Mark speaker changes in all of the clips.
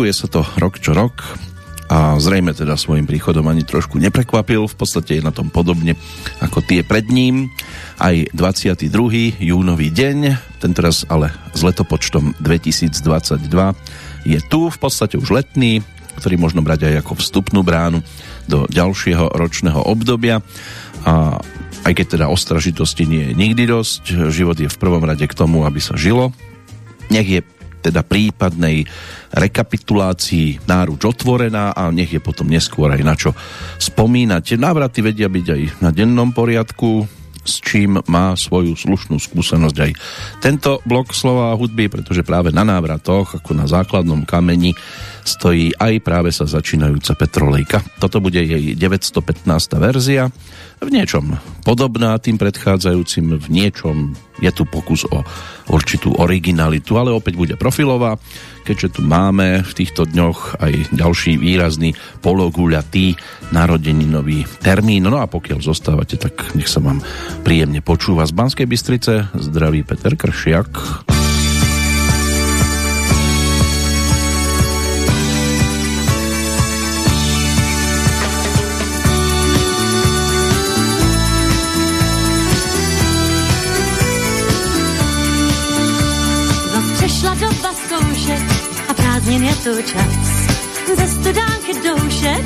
Speaker 1: Opakuje sa to rok čo rok a zrejme teda svojim príchodom ani trošku neprekvapil, v podstate je na tom podobne ako tie pred ním. Aj 22. júnový deň, tentoraz ale s letopočtom 2022 je tu, v podstate už letný, ktorý možno brať aj ako vstupnú bránu do ďalšieho ročného obdobia a aj keď teda ostražitosti nie je nikdy dosť, život je v prvom rade k tomu, aby sa žilo. Nech je teda prípadnej rekapitulácii náruč otvorená a nech je potom neskôr aj na čo spomínať. Návraty vedia byť aj na dennom poriadku, s čím má svoju slušnú skúsenosť aj tento blok slova a hudby, pretože práve na návratoch, ako na základnom kameni, stojí aj práve sa začínajúca Petrolejka. Toto bude jej 915. verzia v niečom podobná tým predchádzajúcim, v niečom je tu pokus o určitú originalitu, ale opäť bude profilová, keďže tu máme v týchto dňoch aj ďalší výrazný pologuľatý narodeninový termín. No a pokiaľ zostávate, tak nech sa vám príjemne počúva z Banskej Bystrice. Zdraví Peter Kršiak.
Speaker 2: Prázdnin je tu čas. Ze studánky doušek,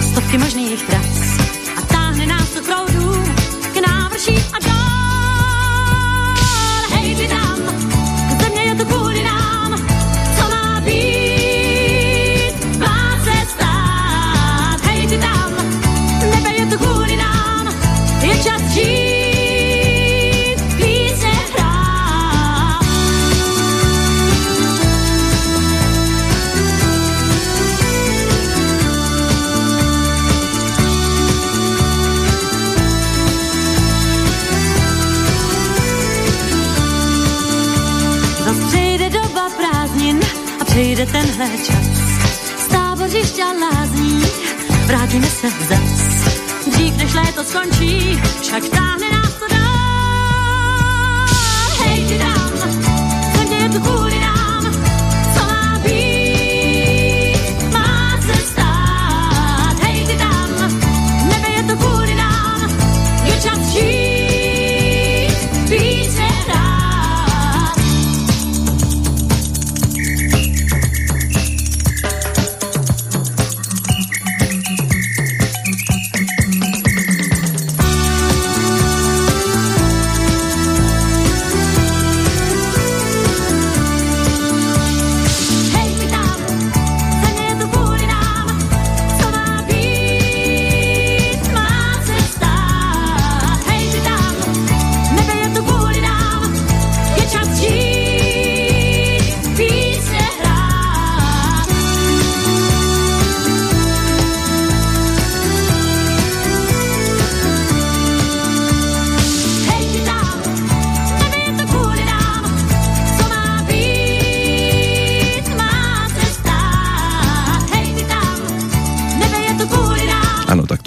Speaker 2: stovky možných tras. A táhne nás to proudů k návrší a dál.
Speaker 3: Tenhle čas. Z tábořišťa lázní, vrátíme se zas. Dřív než léto skončí, však táhne nás to dál. Hej, ty dám, je tu kvůli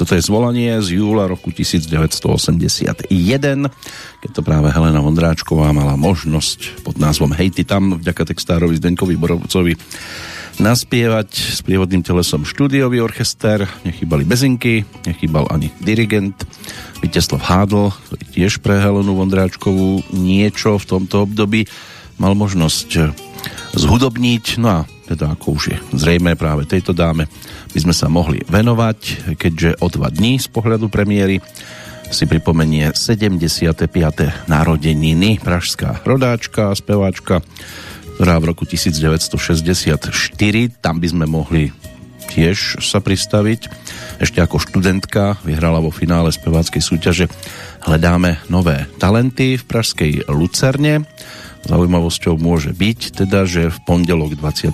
Speaker 1: Toto je zvolanie z júla roku 1981, keď to práve Helena Vondráčková mala možnosť pod názvom Hejty tam vďaka textárovi Zdeňkovi Borovcovi naspievať s prievodným telesom štúdiový orchester, nechybali bezinky, nechybal ani dirigent. Viteslav Hádl, ktorý tiež pre Helenu Vondráčkovú niečo v tomto období mal možnosť zhudobniť, no a teda ako už je zrejme práve tejto dáme by sme sa mohli venovať, keďže o dva dní z pohľadu premiéry si pripomenie 75. narodeniny pražská rodáčka, speváčka, ktorá v roku 1964, tam by sme mohli tiež sa pristaviť. Ešte ako študentka vyhrala vo finále speváckej súťaže Hledáme nové talenty v pražskej Lucerne Zaujímavosťou môže byť teda, že v pondelok 27.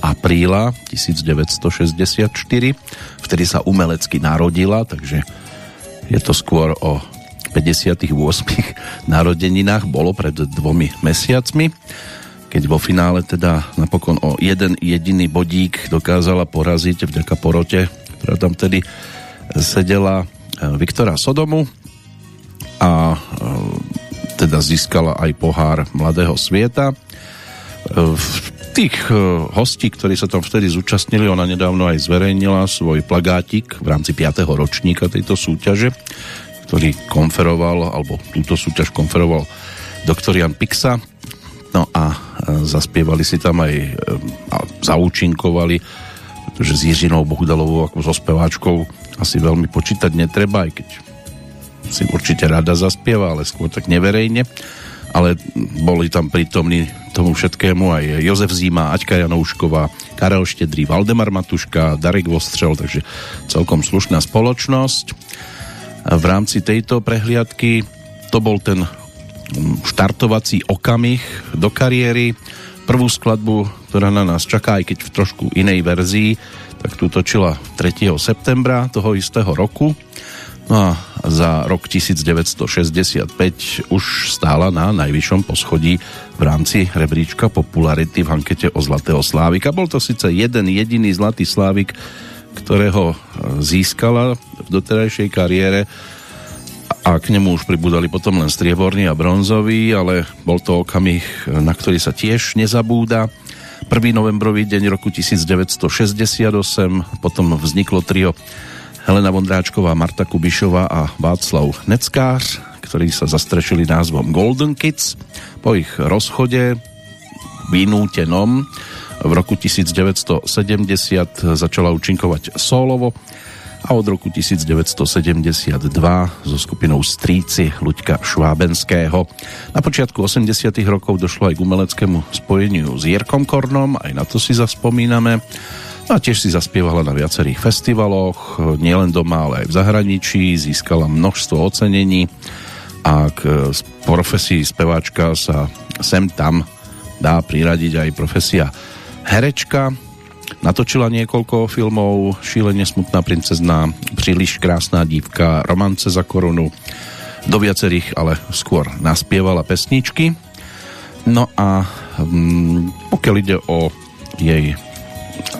Speaker 1: apríla 1964, vtedy sa umelecky narodila, takže je to skôr o 58 narodeninách, bolo pred dvomi mesiacmi, keď vo finále teda napokon o jeden jediný bodík dokázala poraziť vďaka porote, ktorá tam tedy sedela eh, Viktora Sodomu a eh, teda získala aj pohár Mladého svieta. Tých eh, hostí, ktorí sa tam vtedy zúčastnili, ona nedávno aj zverejnila svoj plagátik v rámci 5. ročníka tejto súťaže, ktorý konferoval, alebo túto súťaž konferoval doktor Jan Pixa. No a eh, zaspievali si tam aj eh, a zaúčinkovali, pretože s Jiřinou Bohudalovou ako so speváčkou asi veľmi počítať netreba, aj keď si určite rada zaspieva, ale skôr tak neverejne ale boli tam prítomní tomu všetkému aj Jozef Zíma, Aťka Janoušková, Karel Štedrý, Valdemar Matuška, Darek Vostrel, takže celkom slušná spoločnosť. V rámci tejto prehliadky to bol ten štartovací okamih do kariéry. Prvú skladbu, ktorá na nás čaká, aj keď v trošku inej verzii, tak tu točila 3. septembra toho istého roku No a za rok 1965 už stála na najvyššom poschodí v rámci rebríčka popularity v ankete o Zlatého Slávika. Bol to síce jeden jediný Zlatý Slávik, ktorého získala v doterajšej kariére a k nemu už pribudali potom len strieborný a bronzový, ale bol to okamih, na ktorý sa tiež nezabúda. 1. novembrový deň roku 1968, potom vzniklo trio Helena Vondráčková, Marta Kubišová a Václav Neckář, ktorí sa zastrešili názvom Golden Kids. Po ich rozchode vynútenom v roku 1970 začala účinkovať solovo a od roku 1972 so skupinou Stríci Luďka Švábenského. Na počiatku 80 rokov došlo aj k umeleckému spojeniu s Jirkom Kornom, aj na to si zaspomíname. A tiež si zaspievala na viacerých festivaloch, nielen doma, ale aj v zahraničí, získala množstvo ocenení a k profesii speváčka sa sem tam dá priradiť aj profesia herečka. Natočila niekoľko filmov, Šílenie smutná princezná, Príliš krásná dívka, Romance za korunu, do viacerých, ale skôr naspievala pesničky. No a mm, pokiaľ ide o jej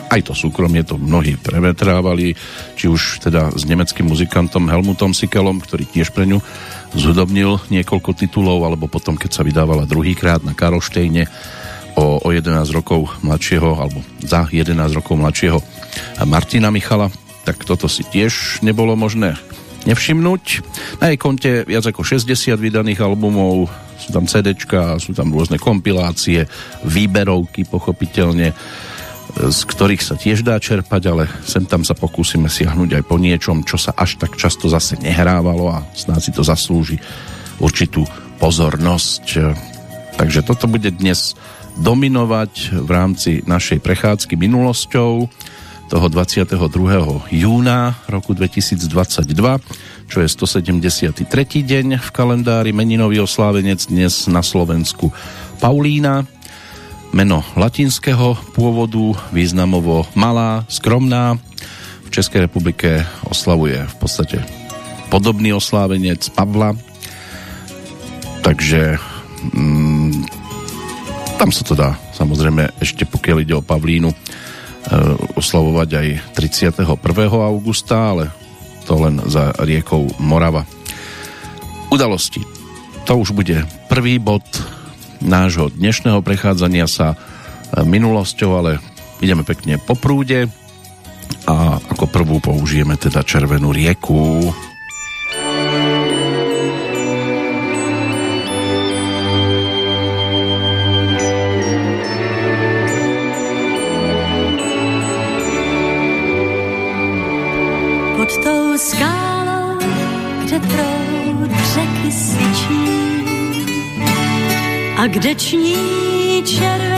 Speaker 1: aj to súkromie to mnohí prevetrávali, či už teda s nemeckým muzikantom Helmutom Sikelom, ktorý tiež pre ňu zhudobnil niekoľko titulov, alebo potom, keď sa vydávala druhýkrát na Karlštejne o, o 11 rokov mladšieho, alebo za 11 rokov mladšieho Martina Michala, tak toto si tiež nebolo možné nevšimnúť. Na jej konte viac ako 60 vydaných albumov, sú tam CDčka, sú tam rôzne kompilácie, výberovky pochopiteľne, z ktorých sa tiež dá čerpať, ale sem tam sa pokúsime siahnuť aj po niečom, čo sa až tak často zase nehrávalo a snáď si to zaslúži určitú pozornosť. Takže toto bude dnes dominovať v rámci našej prechádzky minulosťou toho 22. júna roku 2022, čo je 173. deň v kalendári meninový oslávenec dnes na Slovensku Paulína, meno latinského pôvodu, významovo malá, skromná. V Českej republike oslavuje v podstate podobný oslávenec Pavla. Takže mm, tam sa to dá samozrejme ešte pokiaľ ide o Pavlínu e, oslavovať aj 31. augusta, ale to len za riekou Morava. Udalosti. To už bude prvý bod nášho dnešného prechádzania sa e, minulosťou, ale ideme pekne po prúde a ako prvú použijeme teda Červenú rieku.
Speaker 3: A kde ční červený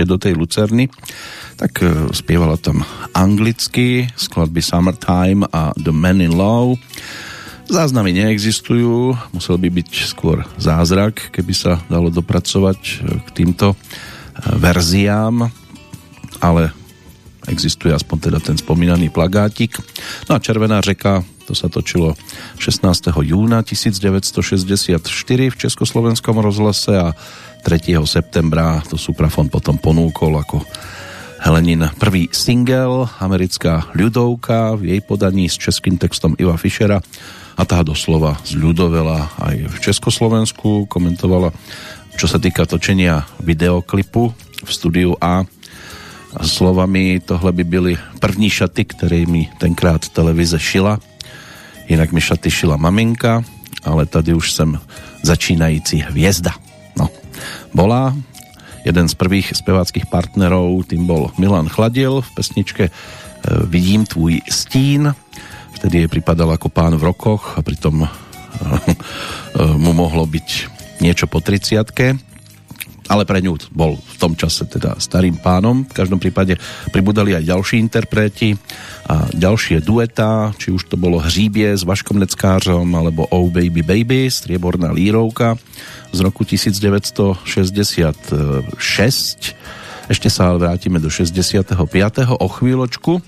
Speaker 1: ešte do tej Lucerny, tak e, spievala tam anglicky skladby Summertime a The Man in Love. Záznamy neexistujú, musel by byť skôr zázrak, keby sa dalo dopracovať e, k týmto e, verziám, ale existuje aspoň teda ten spomínaný plagátik. No a Červená řeka, to sa točilo 16. júna 1964 v Československom rozhlase a 3. septembra to Suprafon potom ponúkol ako Helenin prvý single, americká ľudovka v jej podaní s českým textom Iva Fischera a tá doslova zľudovela aj v Československu, komentovala čo sa týka točenia videoklipu v studiu A slovami tohle by byli první šaty, ktoré mi tenkrát televize šila. Inak mi šaty šila maminka, ale tady už jsem začínající hviezda. Bola Jeden z prvých speváckých partnerov tým bol Milan Chladil v pesničke e, Vidím tvůj stín. Vtedy jej pripadal ako pán v rokoch a pritom e, e, mu mohlo byť niečo po 30 ale pre ňu bol v tom čase teda starým pánom. V každom prípade pribudali aj ďalší interpreti a ďalšie dueta, či už to bolo Hříbie s Vaškom Neckářom alebo Oh Baby Baby, strieborná lírovka z roku 1966. Ešte sa ale vrátime do 65. o chvíľočku,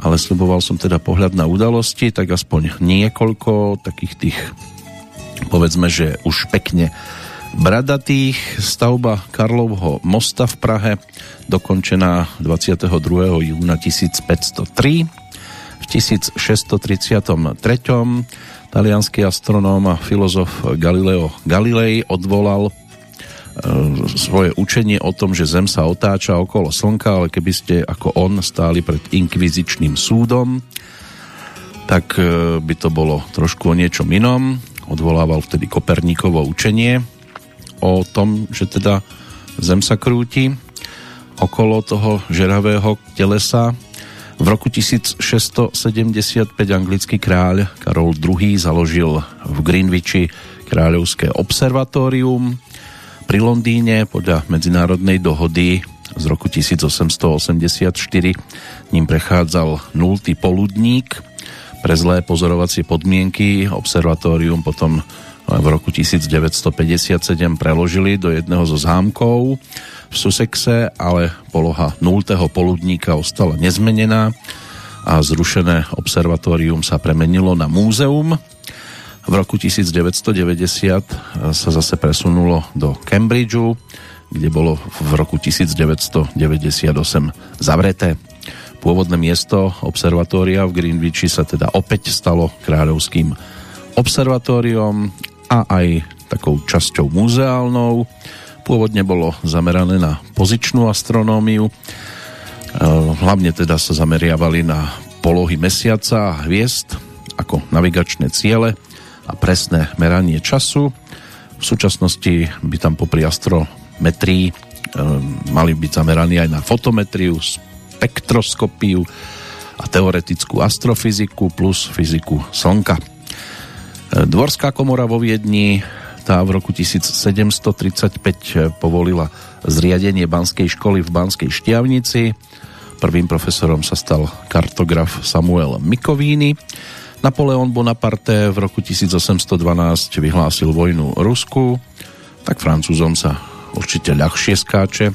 Speaker 1: ale sluboval som teda pohľad na udalosti, tak aspoň niekoľko takých tých povedzme, že už pekne bradatých. Stavba Karlovho mosta v Prahe dokončená 22. júna 1503. V 1633 talianský astronóm a filozof Galileo Galilei odvolal e, svoje učenie o tom, že Zem sa otáča okolo Slnka, ale keby ste ako on stáli pred inkvizičným súdom, tak e, by to bolo trošku o niečom inom. Odvolával vtedy Koperníkovo učenie o tom, že teda Zem sa krúti okolo toho žeravého telesa v roku 1675 anglický kráľ Karol II založil v Greenwichi kráľovské observatórium. Pri Londýne podľa medzinárodnej dohody z roku 1884 ním prechádzal nultý poludník. Pre zlé pozorovacie podmienky observatórium potom v roku 1957 preložili do jedného zo zámkov v Sussexe, ale poloha 0. poludníka ostala nezmenená a zrušené observatórium sa premenilo na múzeum. V roku 1990 sa zase presunulo do Cambridgeu, kde bolo v roku 1998 zavreté. Pôvodné miesto observatória v Greenwichi sa teda opäť stalo kráľovským observatóriom a aj takou časťou muzeálnou. Pôvodne bolo zamerané na pozičnú astronómiu, e, hlavne teda sa zameriavali na polohy mesiaca a hviezd ako navigačné ciele a presné meranie času. V súčasnosti by tam popri astrometrii e, mali byť zameraní aj na fotometriu, spektroskopiu a teoretickú astrofyziku plus fyziku Slnka. Dvorská komora vo Viedni tá v roku 1735 povolila zriadenie Banskej školy v Banskej Štiavnici. Prvým profesorom sa stal kartograf Samuel Mikovíny. Napoleon Bonaparte v roku 1812 vyhlásil vojnu Rusku, tak Francúzom sa určite ľahšie skáče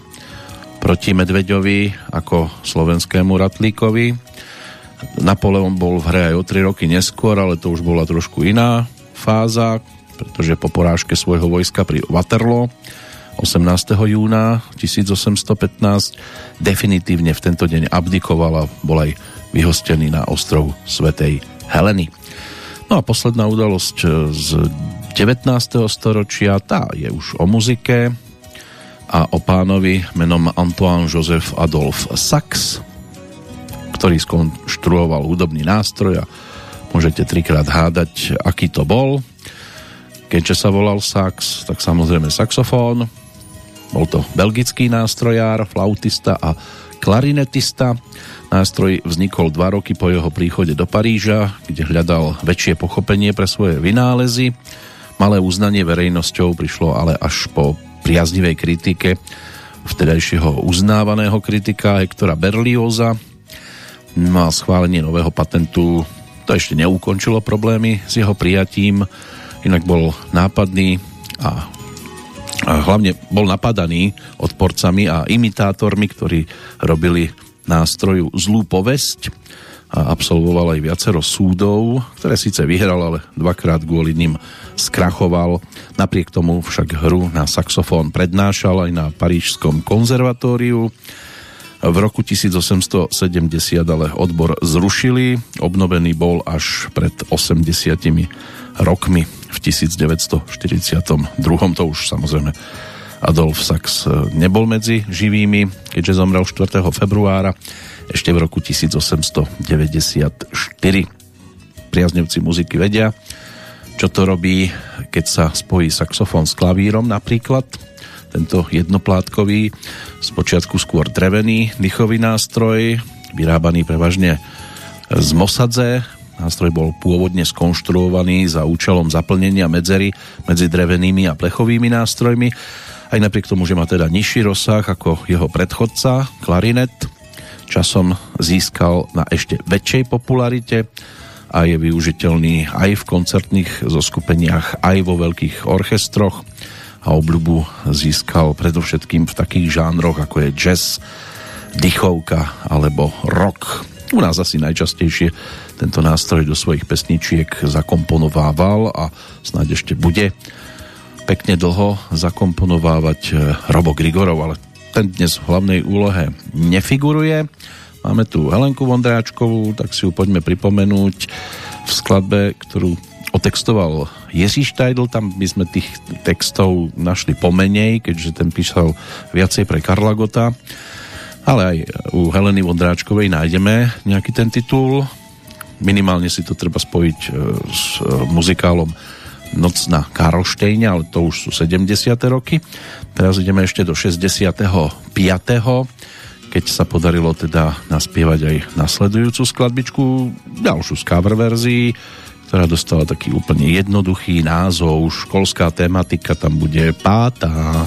Speaker 1: proti Medveďovi ako slovenskému Ratlíkovi. Napoleon bol v hre aj o 3 roky neskôr, ale to už bola trošku iná fáza, pretože po porážke svojho vojska pri Waterloo 18. júna 1815 definitívne v tento deň abdikoval a bol aj vyhostený na ostrov Svetej Heleny. No a posledná udalosť z 19. storočia, tá je už o muzike a o pánovi menom Antoine Joseph Adolf Sachs, ktorý skonštruoval hudobný nástroj a môžete trikrát hádať, aký to bol. Keďže sa volal sax, tak samozrejme saxofón. Bol to belgický nástrojár, flautista a klarinetista. Nástroj vznikol dva roky po jeho príchode do Paríža, kde hľadal väčšie pochopenie pre svoje vynálezy. Malé uznanie verejnosťou prišlo ale až po priaznivej kritike vtedajšieho uznávaného kritika Hektora Berlioza, No a schválenie nového patentu to ešte neukončilo problémy s jeho prijatím, inak bol nápadný a, a hlavne bol napadaný odporcami a imitátormi, ktorí robili nástroju zlú povesť a absolvoval aj viacero súdov, ktoré síce vyhral, ale dvakrát kvôli ním skrachoval. Napriek tomu však hru na saxofón prednášal aj na Parížskom konzervatóriu v roku 1870 ale odbor zrušili, obnovený bol až pred 80 rokmi v 1942. To už samozrejme Adolf Sachs e, nebol medzi živými, keďže zomrel 4. februára ešte v roku 1894. Priaznevci muziky vedia, čo to robí, keď sa spojí saxofón s klavírom napríklad tento jednoplátkový, spočiatku skôr drevený dychový nástroj, vyrábaný prevažne z Mosadze. Nástroj bol pôvodne skonštruovaný za účelom zaplnenia medzery medzi drevenými a plechovými nástrojmi. Aj napriek tomu, že má teda nižší rozsah ako jeho predchodca, klarinet, časom získal na ešte väčšej popularite a je využiteľný aj v koncertných zoskupeniach, aj vo veľkých orchestroch a obľubu získal predovšetkým v takých žánroch ako je jazz, dychovka alebo rock. U nás asi najčastejšie tento nástroj do svojich pesničiek zakomponovával a snáď ešte bude pekne dlho zakomponovávať eh, Robo Grigorov, ale ten dnes v hlavnej úlohe nefiguruje. Máme tu Helenku Vondráčkovú, tak si ju poďme pripomenúť v skladbe, ktorú otextoval Jiří Štajdl, tam by sme tých textov našli pomenej, keďže ten písal viacej pre Karla Gota, ale aj u Heleny Vondráčkovej nájdeme nejaký ten titul. Minimálne si to treba spojiť e, s e, muzikálom Noc na Karlštejne, ale to už sú 70. roky. Teraz ideme ešte do 65. keď sa podarilo teda naspievať aj nasledujúcu skladbičku, ďalšiu z cover verzií ktorá dostala taký úplne jednoduchý názov. Školská tematika tam bude pátá.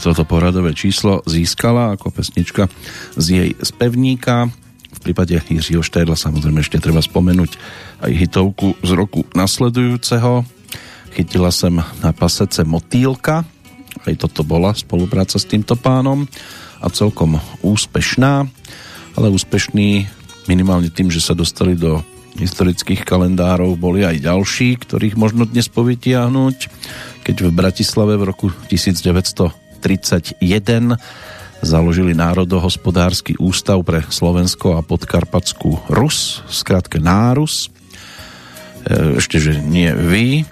Speaker 1: Toto poradové číslo získala ako pesnička z jej spevníka. V prípade Jiřího Štédla samozrejme ešte treba spomenúť aj hitovku z roku nasledujúceho. Chytila sem na pasece Motýlka, aj toto bola spolupráca s týmto pánom a celkom úspešná, ale úspešný minimálne tým, že sa dostali do historických kalendárov boli aj ďalší, ktorých možno dnes povytiahnuť, keď v Bratislave v roku 1900 31 založili Národohospodársky ústav pre Slovensko a Podkarpatskú Rus, skrátke Nárus. E, ešte, že nie vy.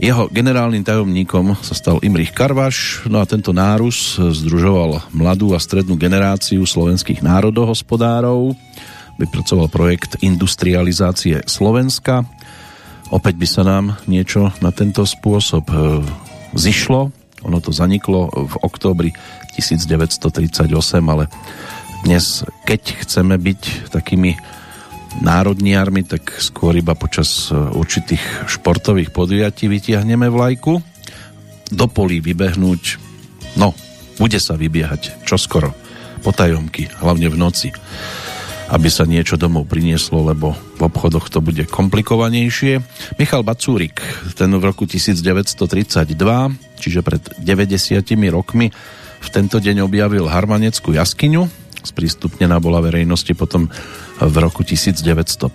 Speaker 1: Jeho generálnym tajomníkom sa stal Imrich Karvaš, no a tento Nárus združoval mladú a strednú generáciu slovenských národohospodárov, vypracoval projekt industrializácie Slovenska. Opäť by sa nám niečo na tento spôsob e, zišlo, ono to zaniklo v októbri 1938, ale dnes, keď chceme byť takými národniarmi, tak skôr iba počas e, určitých športových podujatí vytiahneme vlajku. Do polí vybehnúť, no, bude sa vybiehať čoskoro, potajomky, hlavne v noci aby sa niečo domov prinieslo, lebo v obchodoch to bude komplikovanejšie. Michal Bacúrik, ten v roku 1932, čiže pred 90 rokmi, v tento deň objavil Harmaneckú jaskyňu, sprístupnená bola verejnosti potom v roku 1950.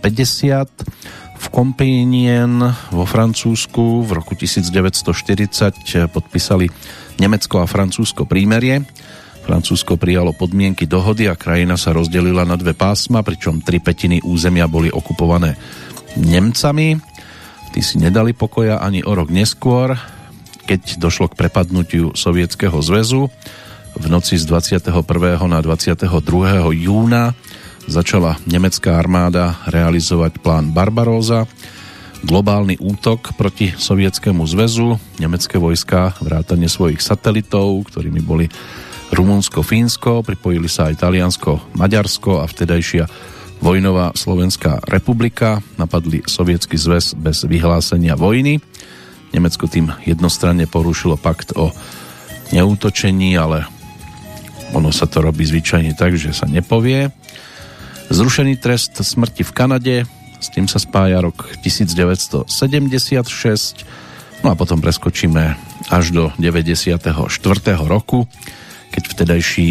Speaker 1: V Compiègne vo Francúzsku v roku 1940 podpísali Nemecko a Francúzsko prímerie Francúzsko prijalo podmienky dohody a krajina sa rozdelila na dve pásma, pričom tri petiny územia boli okupované Nemcami. Tí si nedali pokoja ani o rok neskôr, keď došlo k prepadnutiu Sovietskeho zväzu. V noci z 21. na 22. júna začala nemecká armáda realizovať plán Barbaróza, globálny útok proti Sovietskému zväzu. Nemecké vojska, vrátane svojich satelitov, ktorými boli Rumunsko, Fínsko, pripojili sa aj Taliansko, Maďarsko a vtedajšia vojnová Slovenská republika. Napadli sovietský zväz bez vyhlásenia vojny. Nemecko tým jednostranne porušilo pakt o neútočení, ale ono sa to robí zvyčajne tak, že sa nepovie. Zrušený trest smrti v Kanade, s tým sa spája rok 1976, no a potom preskočíme až do 94. roku, keď vtedajší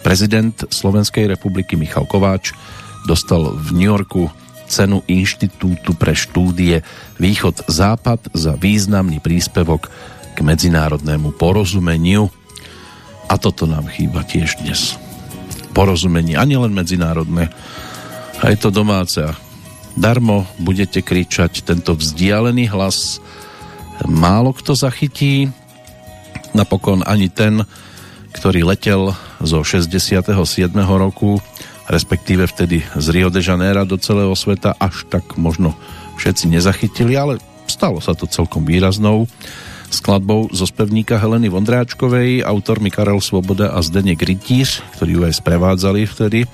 Speaker 1: prezident Slovenskej republiky Michal Kováč dostal v New Yorku cenu Inštitútu pre štúdie Východ-Západ za významný príspevok k medzinárodnému porozumeniu. A toto nám chýba tiež dnes. Porozumenie, ani len medzinárodné, aj to domáce. Darmo budete kričať tento vzdialený hlas, málo kto zachytí, Napokon ani ten, ktorý letel zo 67. roku, respektíve vtedy z Rio de Janeiro do celého sveta, až tak možno všetci nezachytili, ale stalo sa to celkom výraznou skladbou zo spevníka Heleny Vondráčkovej, autormi Karel Svoboda a Zdeněk Rytíř, ktorí ju aj sprevádzali vtedy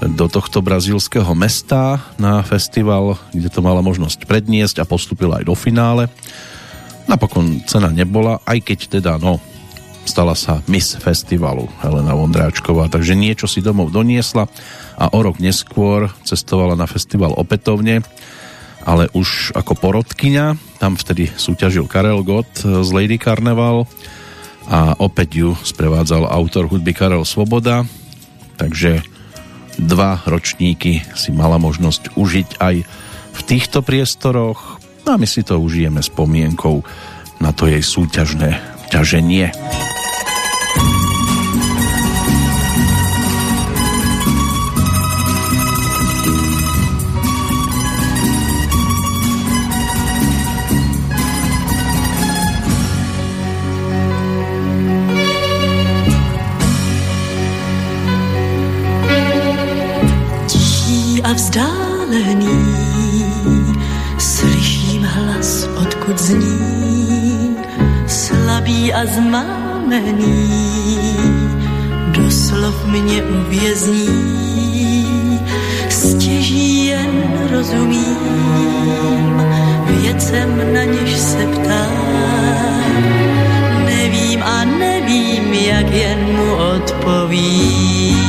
Speaker 1: do tohto brazílskeho mesta na festival, kde to mala možnosť predniesť a postupila aj do finále. Napokon cena nebola, aj keď teda, no, stala sa Miss Festivalu Helena Vondráčková, takže niečo si domov doniesla a o rok neskôr cestovala na festival opätovne, ale už ako porodkyňa. Tam vtedy súťažil Karel Gott z Lady Carnival a opäť ju sprevádzal autor hudby Karel Svoboda, takže dva ročníky si mala možnosť užiť aj v týchto priestoroch no a my si to užijeme spomienkou na to jej súťažné
Speaker 3: že nie. Of stars. Zmámený, doslov mě uvězní, stěží jen rozumím, věcem na něž se ptám, nevím a nevím, jak jen mu odpovím.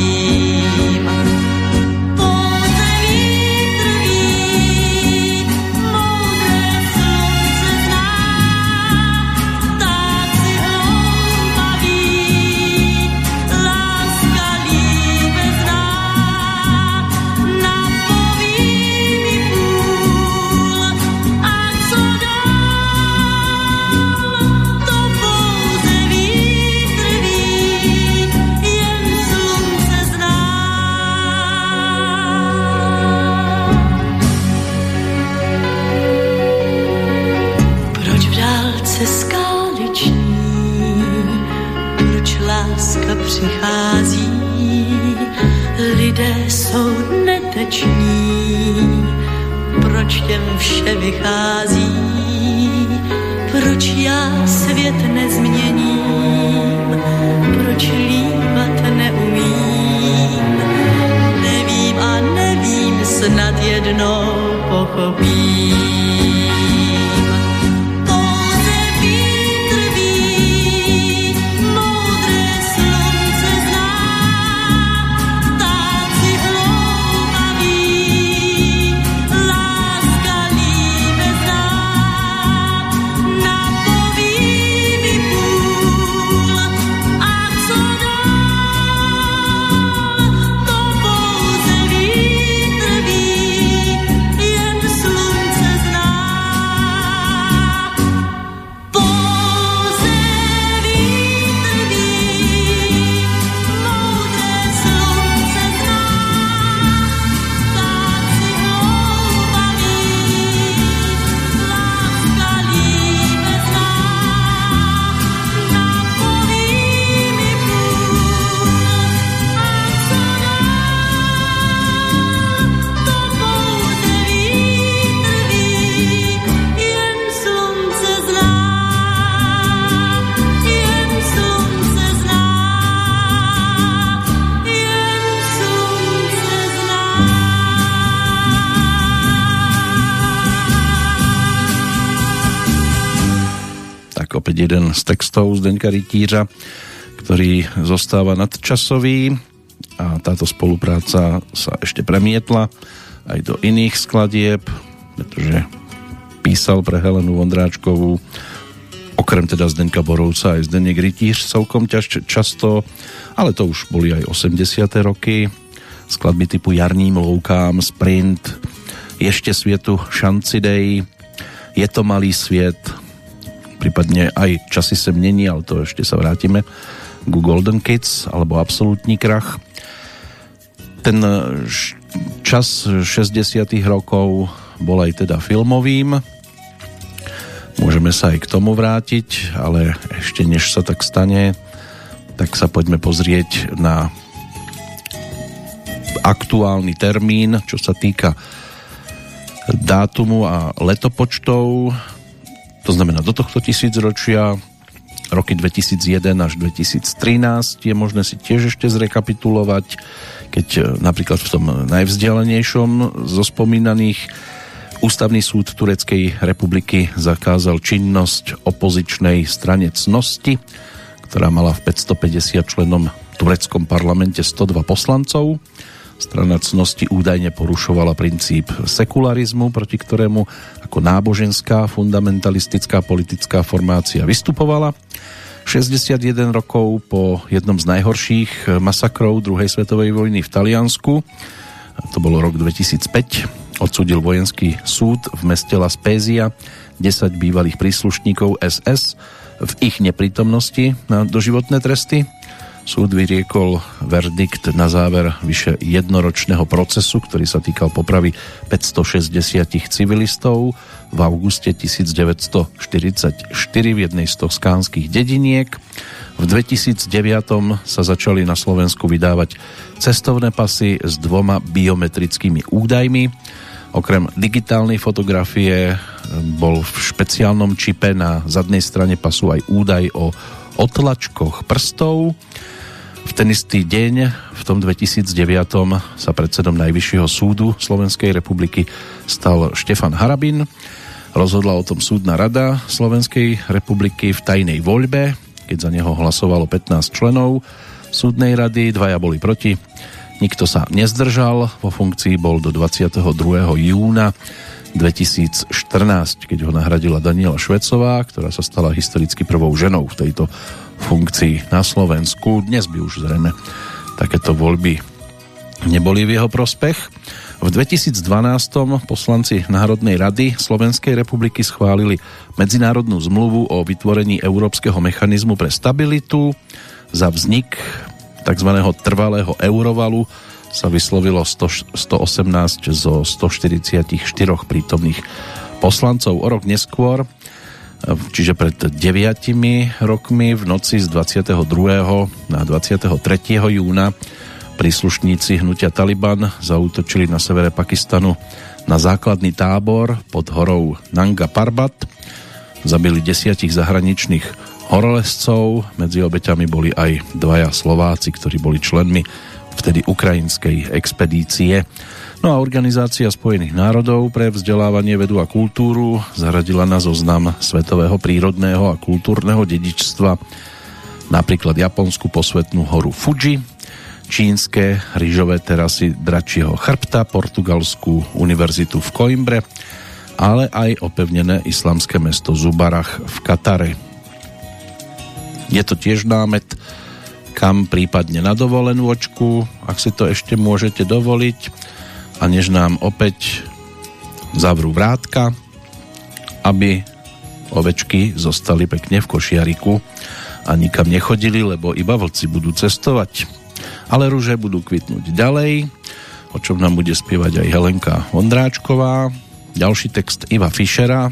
Speaker 3: Neteční, proč těm vše vychází, proč já svět nezměním, proč líbat neumím, nevím a nevím, snad jednou pochopím.
Speaker 1: Jeden z textov Zdeňka Rytířa, ktorý zostáva nadčasový a táto spolupráca sa ešte premietla aj do iných skladieb, pretože písal pre Helenu Vondráčkovú okrem teda Zdenka Borovca aj Zdeněk Rytíř celkom ťaž, často, ale to už boli aj 80. roky skladby typu Jarním loukám, Sprint, Ešte svietu Šancidej, Je to malý sviet, prípadne aj časy sem není, ale to ešte sa vrátime ku Golden Kids alebo Absolutní krach. Ten e, čas 60 rokov bol aj teda filmovým. Môžeme sa aj k tomu vrátiť, ale ešte než sa tak stane, tak sa poďme pozrieť na aktuálny termín, čo sa týka dátumu a letopočtov. To znamená, do tohto tisícročia roky 2001 až 2013 je možné si tiež ešte zrekapitulovať, keď e, napríklad v tom najvzdialenejšom zo spomínaných Ústavný súd Tureckej republiky zakázal činnosť opozičnej strane Cnosti, ktorá mala v 550 členom tureckom parlamente 102 poslancov. Strana cnosti údajne porušovala princíp sekularizmu, proti ktorému ako náboženská fundamentalistická politická formácia vystupovala. 61 rokov po jednom z najhorších masakrov druhej svetovej vojny v Taliansku, to bolo rok 2005, odsudil vojenský súd v meste La Spezia 10 bývalých príslušníkov SS v ich neprítomnosti na doživotné tresty Súd vyriekol verdikt na záver vyše jednoročného procesu, ktorý sa týkal popravy 560 civilistov v auguste 1944 v jednej z toskánskych dediniek. V 2009 sa začali na Slovensku vydávať cestovné pasy s dvoma biometrickými údajmi. Okrem digitálnej fotografie bol v špeciálnom čipe na zadnej strane pasu aj údaj o otlačkoch prstov v ten istý deň, v tom 2009 sa predsedom Najvyššieho súdu Slovenskej republiky stal Štefan Harabin. Rozhodla o tom súdna rada Slovenskej republiky v tajnej voľbe, keď za neho hlasovalo 15 členov súdnej rady, dvaja boli proti. Nikto sa nezdržal, vo funkcii bol do 22. júna 2014, keď ho nahradila Daniela Švecová, ktorá sa stala historicky prvou ženou v tejto funkcií na Slovensku. Dnes by už zrejme takéto voľby neboli v jeho prospech. V 2012 poslanci Národnej rady Slovenskej republiky schválili medzinárodnú zmluvu o vytvorení Európskeho mechanizmu pre stabilitu. Za vznik tzv. trvalého eurovalu sa vyslovilo 100, 118 zo 144 prítomných poslancov. O rok neskôr čiže pred 9 rokmi v noci z 22. na 23. júna príslušníci hnutia Taliban zautočili na severe Pakistanu na základný tábor pod horou Nanga Parbat. Zabili desiatich zahraničných horolescov, medzi obeťami boli aj dvaja Slováci, ktorí boli členmi vtedy ukrajinskej expedície. No a Organizácia spojených národov pre vzdelávanie, vedu a kultúru zaradila na zoznam svetového prírodného a kultúrneho dedičstva napríklad Japonsku posvetnú horu Fuji, čínske rýžové terasy dračieho chrbta, portugalskú univerzitu v Coimbre, ale aj opevnené islamské mesto Zubarach v Katare. Je to tiež námet, kam prípadne na dovolenú očku, ak si to ešte môžete dovoliť a než nám opäť zavrú vrátka, aby ovečky zostali pekne v košiariku a nikam nechodili, lebo iba vlci budú cestovať. Ale rúže budú kvitnúť ďalej, o čom nám bude spievať aj Helenka Vondráčková. Ďalší text Iva Fischera,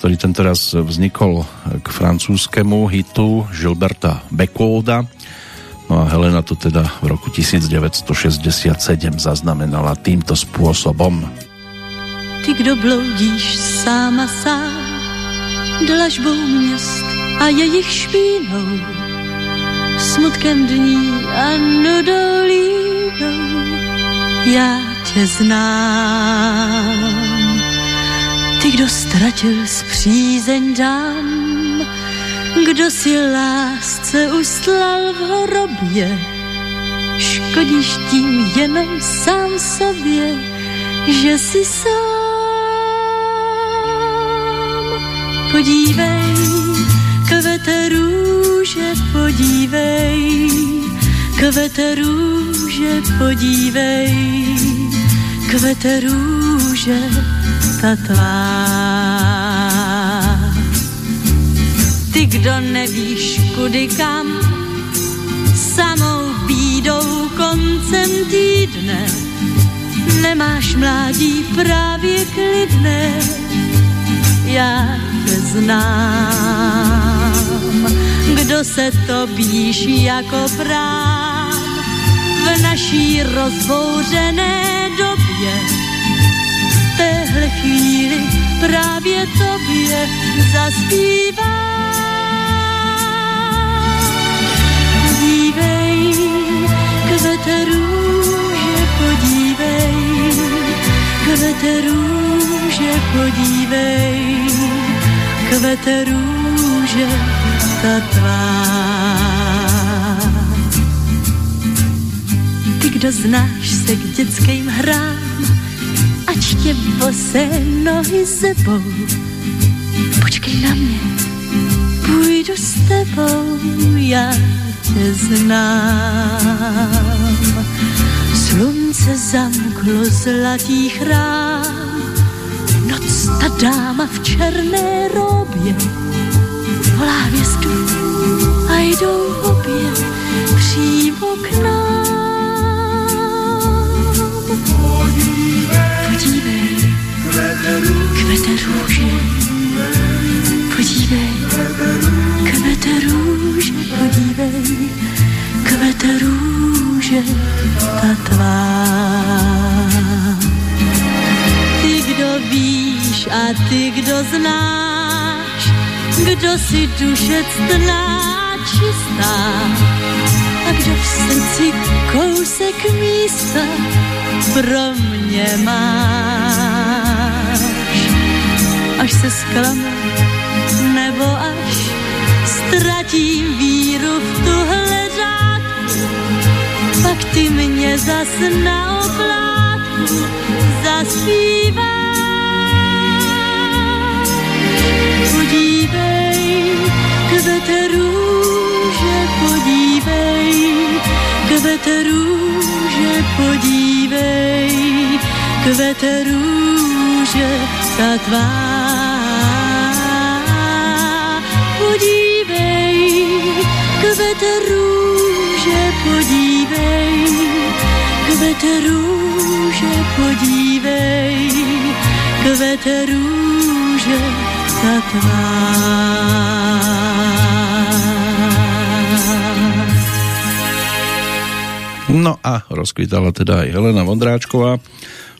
Speaker 1: ktorý tentoraz vznikol k francúzskému hitu Gilberta Beckwooda, No a Helena to teda v roku 1967 zaznamenala týmto spôsobom.
Speaker 3: Ty, kdo bloudíš sám a sám dlažbou měst a jejich špínou, smutkem dní a nudou línou, já tě znám. Ty, kdo ztratil zpřízeň dám, kdo si lásce uslal v hrobě, škodíš tím jenom sám sobě, že si sám. Podívej, kvete růže, podívej, kvete růže, podívej, kvete růže, ta tvá kdo nevíš kudy kam, samou bídou koncem týdne, nemáš mládí právě klidné, já znám. Kdo se to bíší jako prám v naší rozbouřené době. V téhle chvíli právě tobě zaspívám. Podívej, kvete růže, podívej, kvete růže, podívej, kvete růže, ta tvá. Ty, kdo znáš se k dětským hrám, ať tě bose nohy sebou. Počkej na mě, půjdu s tebou, já tě znám. Slunce zamklo zlatý chrám, noc ta dáma v černé robě volá hvězdu a jdou obě přímo k nám. Podívej, kvete růže, kvete růže, ta tvá. Ty, kdo víš a ty, kdo znáš, kdo si duše ctná čistá a kdo v srdci kousek místa pro mě máš. Až se zklame, nebo až ztratím víru pak ty mě zas na oplátku zaspíváš. Podívej, kvete růže, podívej, kvete růže, podívej, kvete růže, ta tvá. Podívej, kvete růže, podívej, kvete růže, podívej, kvete růže, ta tvá.
Speaker 1: No a rozkvitala teda aj Helena Vondráčková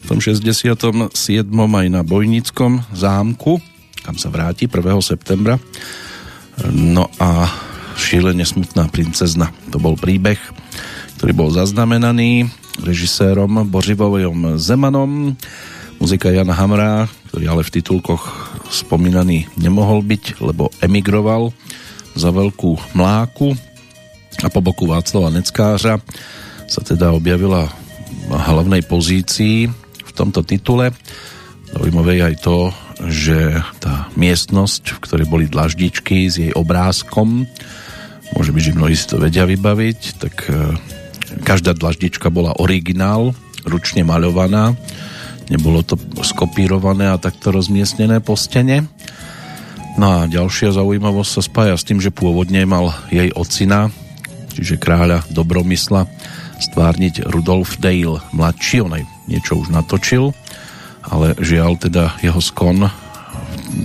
Speaker 1: v tom 67. aj na Bojnickom zámku, kam sa vráti 1. septembra. No a šílene smutná princezna. To bol príbeh, ktorý bol zaznamenaný režisérom Bořivojom Zemanom, muzika Jana Hamra, ktorý ale v titulkoch spomínaný nemohol byť, lebo emigroval za veľkú mláku a po boku Václava Neckářa sa teda objavila v hlavnej pozícii v tomto titule. Zaujímavé je aj to, že tá miestnosť, v ktorej boli dlaždičky s jej obrázkom, môže byť, že mnohí si to vedia vybaviť, tak e, každá dlaždička bola originál, ručne maľovaná, nebolo to skopírované a takto rozmiestnené po stene. No a ďalšia zaujímavosť sa spája s tým, že pôvodne mal jej ocina, čiže kráľa Dobromysla, stvárniť Rudolf Dale mladší, on aj niečo už natočil, ale žiaľ teda jeho skon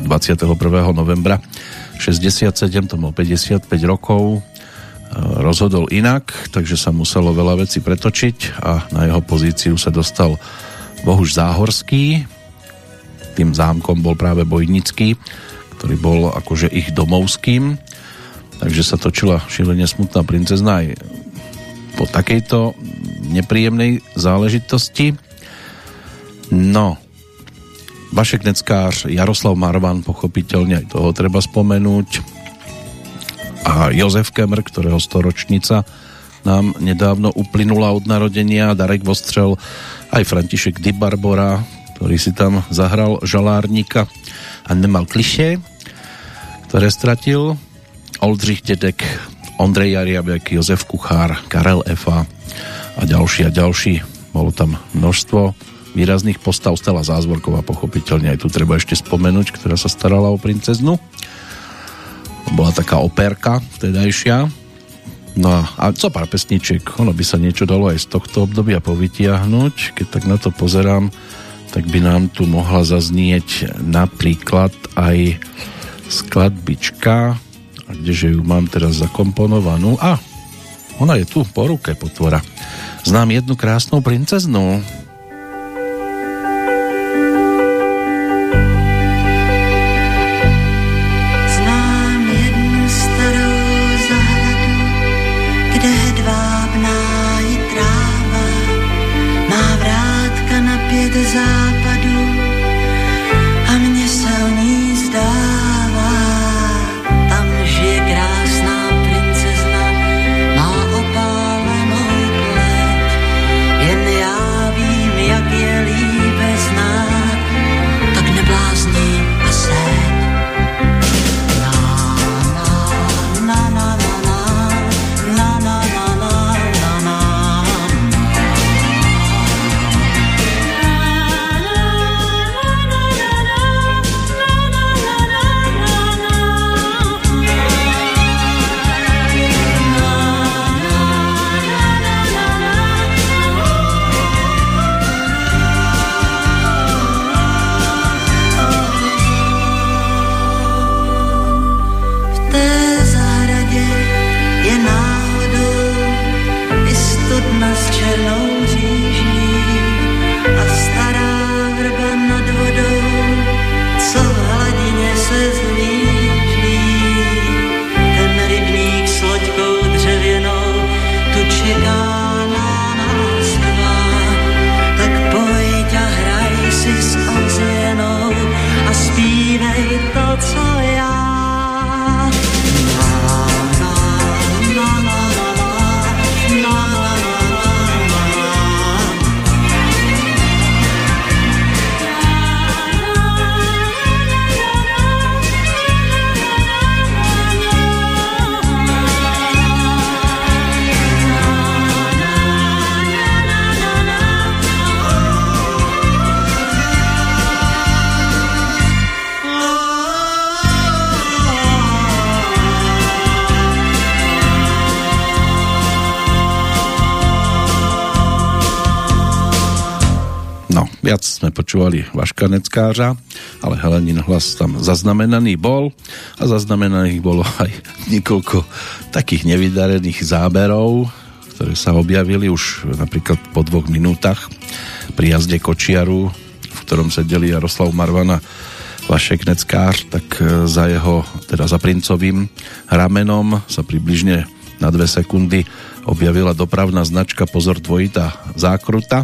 Speaker 1: 21. novembra 67, to mal 55 rokov, rozhodol inak, takže sa muselo veľa vecí pretočiť a na jeho pozíciu sa dostal Bohuž Záhorský, tým zámkom bol práve Bojnický, ktorý bol akože ich domovským, takže sa točila šílenie smutná princezna aj po takejto nepríjemnej záležitosti. No, Vašek Neckář, Jaroslav Marvan, pochopiteľne aj toho treba spomenúť. A Jozef Kemr, ktorého storočnica nám nedávno uplynula od narodenia, Darek Vostřel, aj František Di Barbora, ktorý si tam zahral žalárnika a nemal kliše, ktoré stratil. Oldřich Dedek, Ondrej Jariabek, Jozef Kuchár, Karel Efa a ďalší a ďalší. Bolo tam množstvo výrazných postav. Stala Zázvorková pochopiteľne aj tu treba ešte spomenúť, ktorá sa starala o princeznu. Bola taká operka vtedajšia. No a co pár pesničiek, ono by sa niečo dalo aj z tohto obdobia povytiahnuť. Keď tak na to pozerám, tak by nám tu mohla zaznieť napríklad aj skladbička a kdeže ju mám teraz zakomponovanú a ona je tu po ruke potvora znám jednu krásnou princeznu Viac sme počúvali Vaška Neckářa, ale Helenin hlas tam zaznamenaný bol a zaznamenaných bolo aj niekoľko takých nevydarených záberov, ktoré sa objavili už napríklad po dvoch minútach pri jazde Kočiaru, v ktorom sedeli Jaroslav Marvana Vašek Neckář, tak e, za jeho, teda za princovým ramenom sa približne na dve sekundy objavila dopravná značka Pozor dvojitá zákruta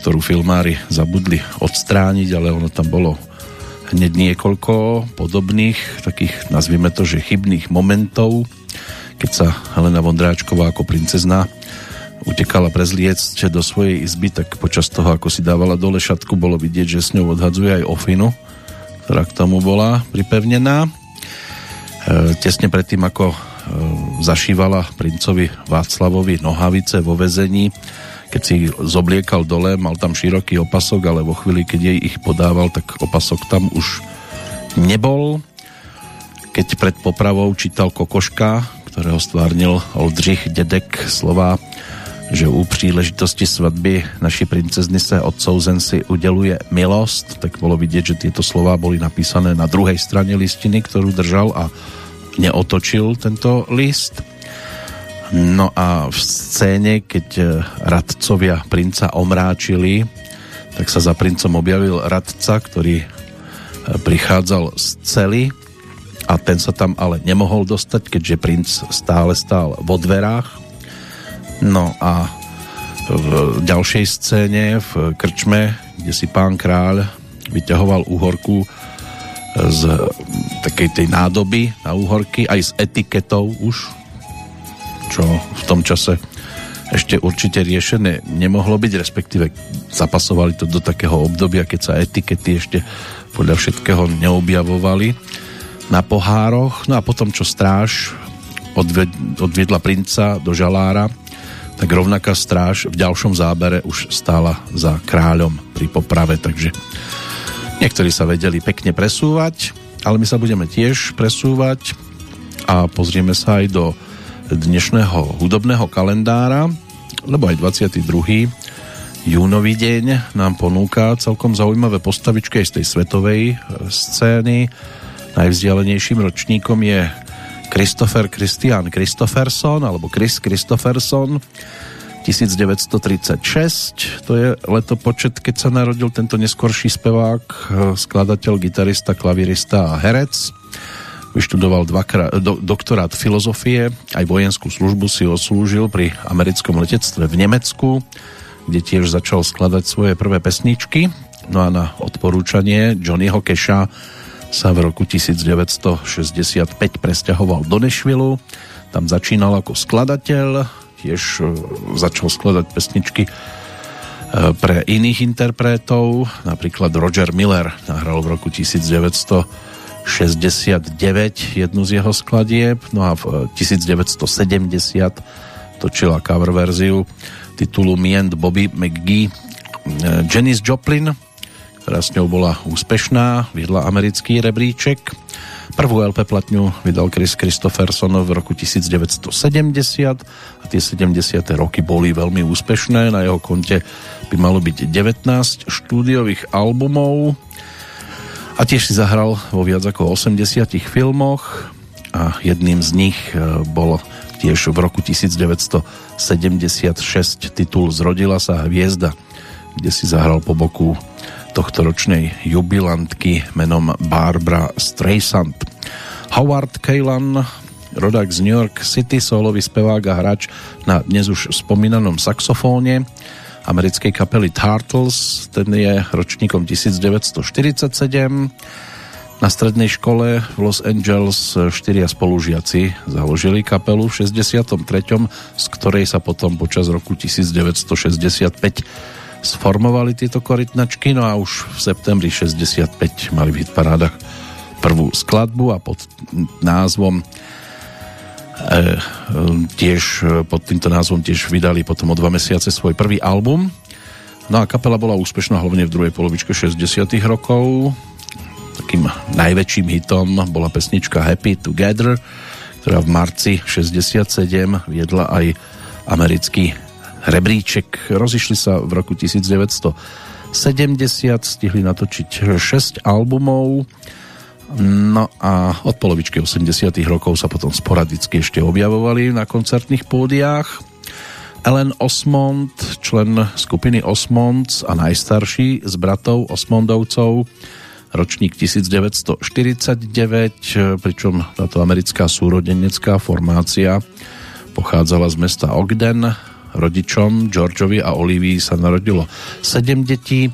Speaker 1: ktorú filmári zabudli odstrániť, ale ono tam bolo hneď niekoľko podobných, takých, nazvime to, že chybných momentov, keď sa Helena Vondráčková ako princezna utekala prezliecť do svojej izby, tak počas toho, ako si dávala dole šatku, bolo vidieť, že s ňou odhadzuje aj ofinu, ktorá k tomu bola pripevnená. E, tesne predtým, ako e, zašívala princovi Václavovi nohavice vo vezení, keď si zobliekal dole, mal tam široký opasok, ale vo chvíli, keď jej ich podával, tak opasok tam už nebol. Keď pred popravou čítal Kokoška, ktorého stvárnil Oldřich Dedek slova, že u příležitosti svatby naší princezny se odsouzen si udeluje milost, tak bolo vidieť, že tieto slova boli napísané na druhej strane listiny, ktorú držal a neotočil tento list. No a v scéne, keď e, radcovia princa omráčili, tak sa za princom objavil radca, ktorý e, prichádzal z cely a ten sa tam ale nemohol dostať, keďže princ stále stál vo dverách. No a v ďalšej scéne v krčme, kde si pán kráľ vyťahoval uhorku z takej tej nádoby na úhorky, aj s etiketou už čo v tom čase ešte určite riešené nemohlo byť, respektíve zapasovali to do takého obdobia, keď sa etikety ešte podľa všetkého neobjavovali na pohároch. No a potom, čo stráž odviedla princa do žalára, tak rovnaká stráž v ďalšom zábere už stála za kráľom pri poprave, takže niektorí sa vedeli pekne presúvať, ale my sa budeme tiež presúvať a pozrieme sa aj do dnešného hudobného kalendára, lebo aj 22. júnový deň nám ponúka celkom zaujímavé postavičky aj z tej svetovej e, scény. Najvzdialenejším ročníkom je Christopher Christian Christopherson alebo Chris Christopherson 1936 to je letopočet, keď sa narodil tento neskorší spevák skladateľ, gitarista, klavirista a herec vyštudoval dvakrát, do, doktorát filozofie aj vojenskú službu si oslúžil pri americkom letectve v Nemecku kde tiež začal skladať svoje prvé pesničky no a na odporúčanie Johnnyho Keša sa v roku 1965 presťahoval do Nešvilu. Tam začínal ako skladateľ, tiež e, začal skladať pesničky e, pre iných interpretov, napríklad Roger Miller nahral v roku 1969 jednu z jeho skladieb, no a v 1970 točila cover verziu titulu Me and Bobby McGee e, Janis Joplin, ktorá s ňou bola úspešná, vyhla americký rebríček. Prvú LP platňu vydal Chris Christopherson v roku 1970 a tie 70. roky boli veľmi úspešné. Na jeho konte by malo byť 19 štúdiových albumov a tiež si zahral vo viac ako 80 filmoch a jedným z nich e, bol tiež v roku 1976 titul Zrodila sa hviezda, kde si zahral po boku tohto ročnej jubilantky menom Barbara Streisand. Howard Kaylan, rodák z New York City, solový spevák a hráč na dnes už spomínanom saxofóne americkej kapely Turtles, ten je ročníkom 1947. Na strednej škole v Los Angeles štyria spolužiaci založili kapelu v 63., z ktorej sa potom počas roku 1965 sformovali tieto korytnačky, no a už v septembri 65 mali v hitparádach prvú skladbu a pod názvom tiež pod týmto názvom tiež vydali potom o dva mesiace svoj prvý album. No a kapela bola úspešná hlavne v druhej polovičke 60 rokov. Takým najväčším hitom bola pesnička Happy Together, ktorá v marci 67 viedla aj americký rebríček. Rozišli sa v roku 1970, stihli natočiť 6 albumov, no a od polovičky 80 rokov sa potom sporadicky ešte objavovali na koncertných pódiách. Ellen Osmond, člen skupiny Osmonds a najstarší z bratov Osmondovcov, ročník 1949, pričom táto americká súrodenecká formácia pochádzala z mesta Ogden rodičom Georgeovi a Olivii sa narodilo 7 detí,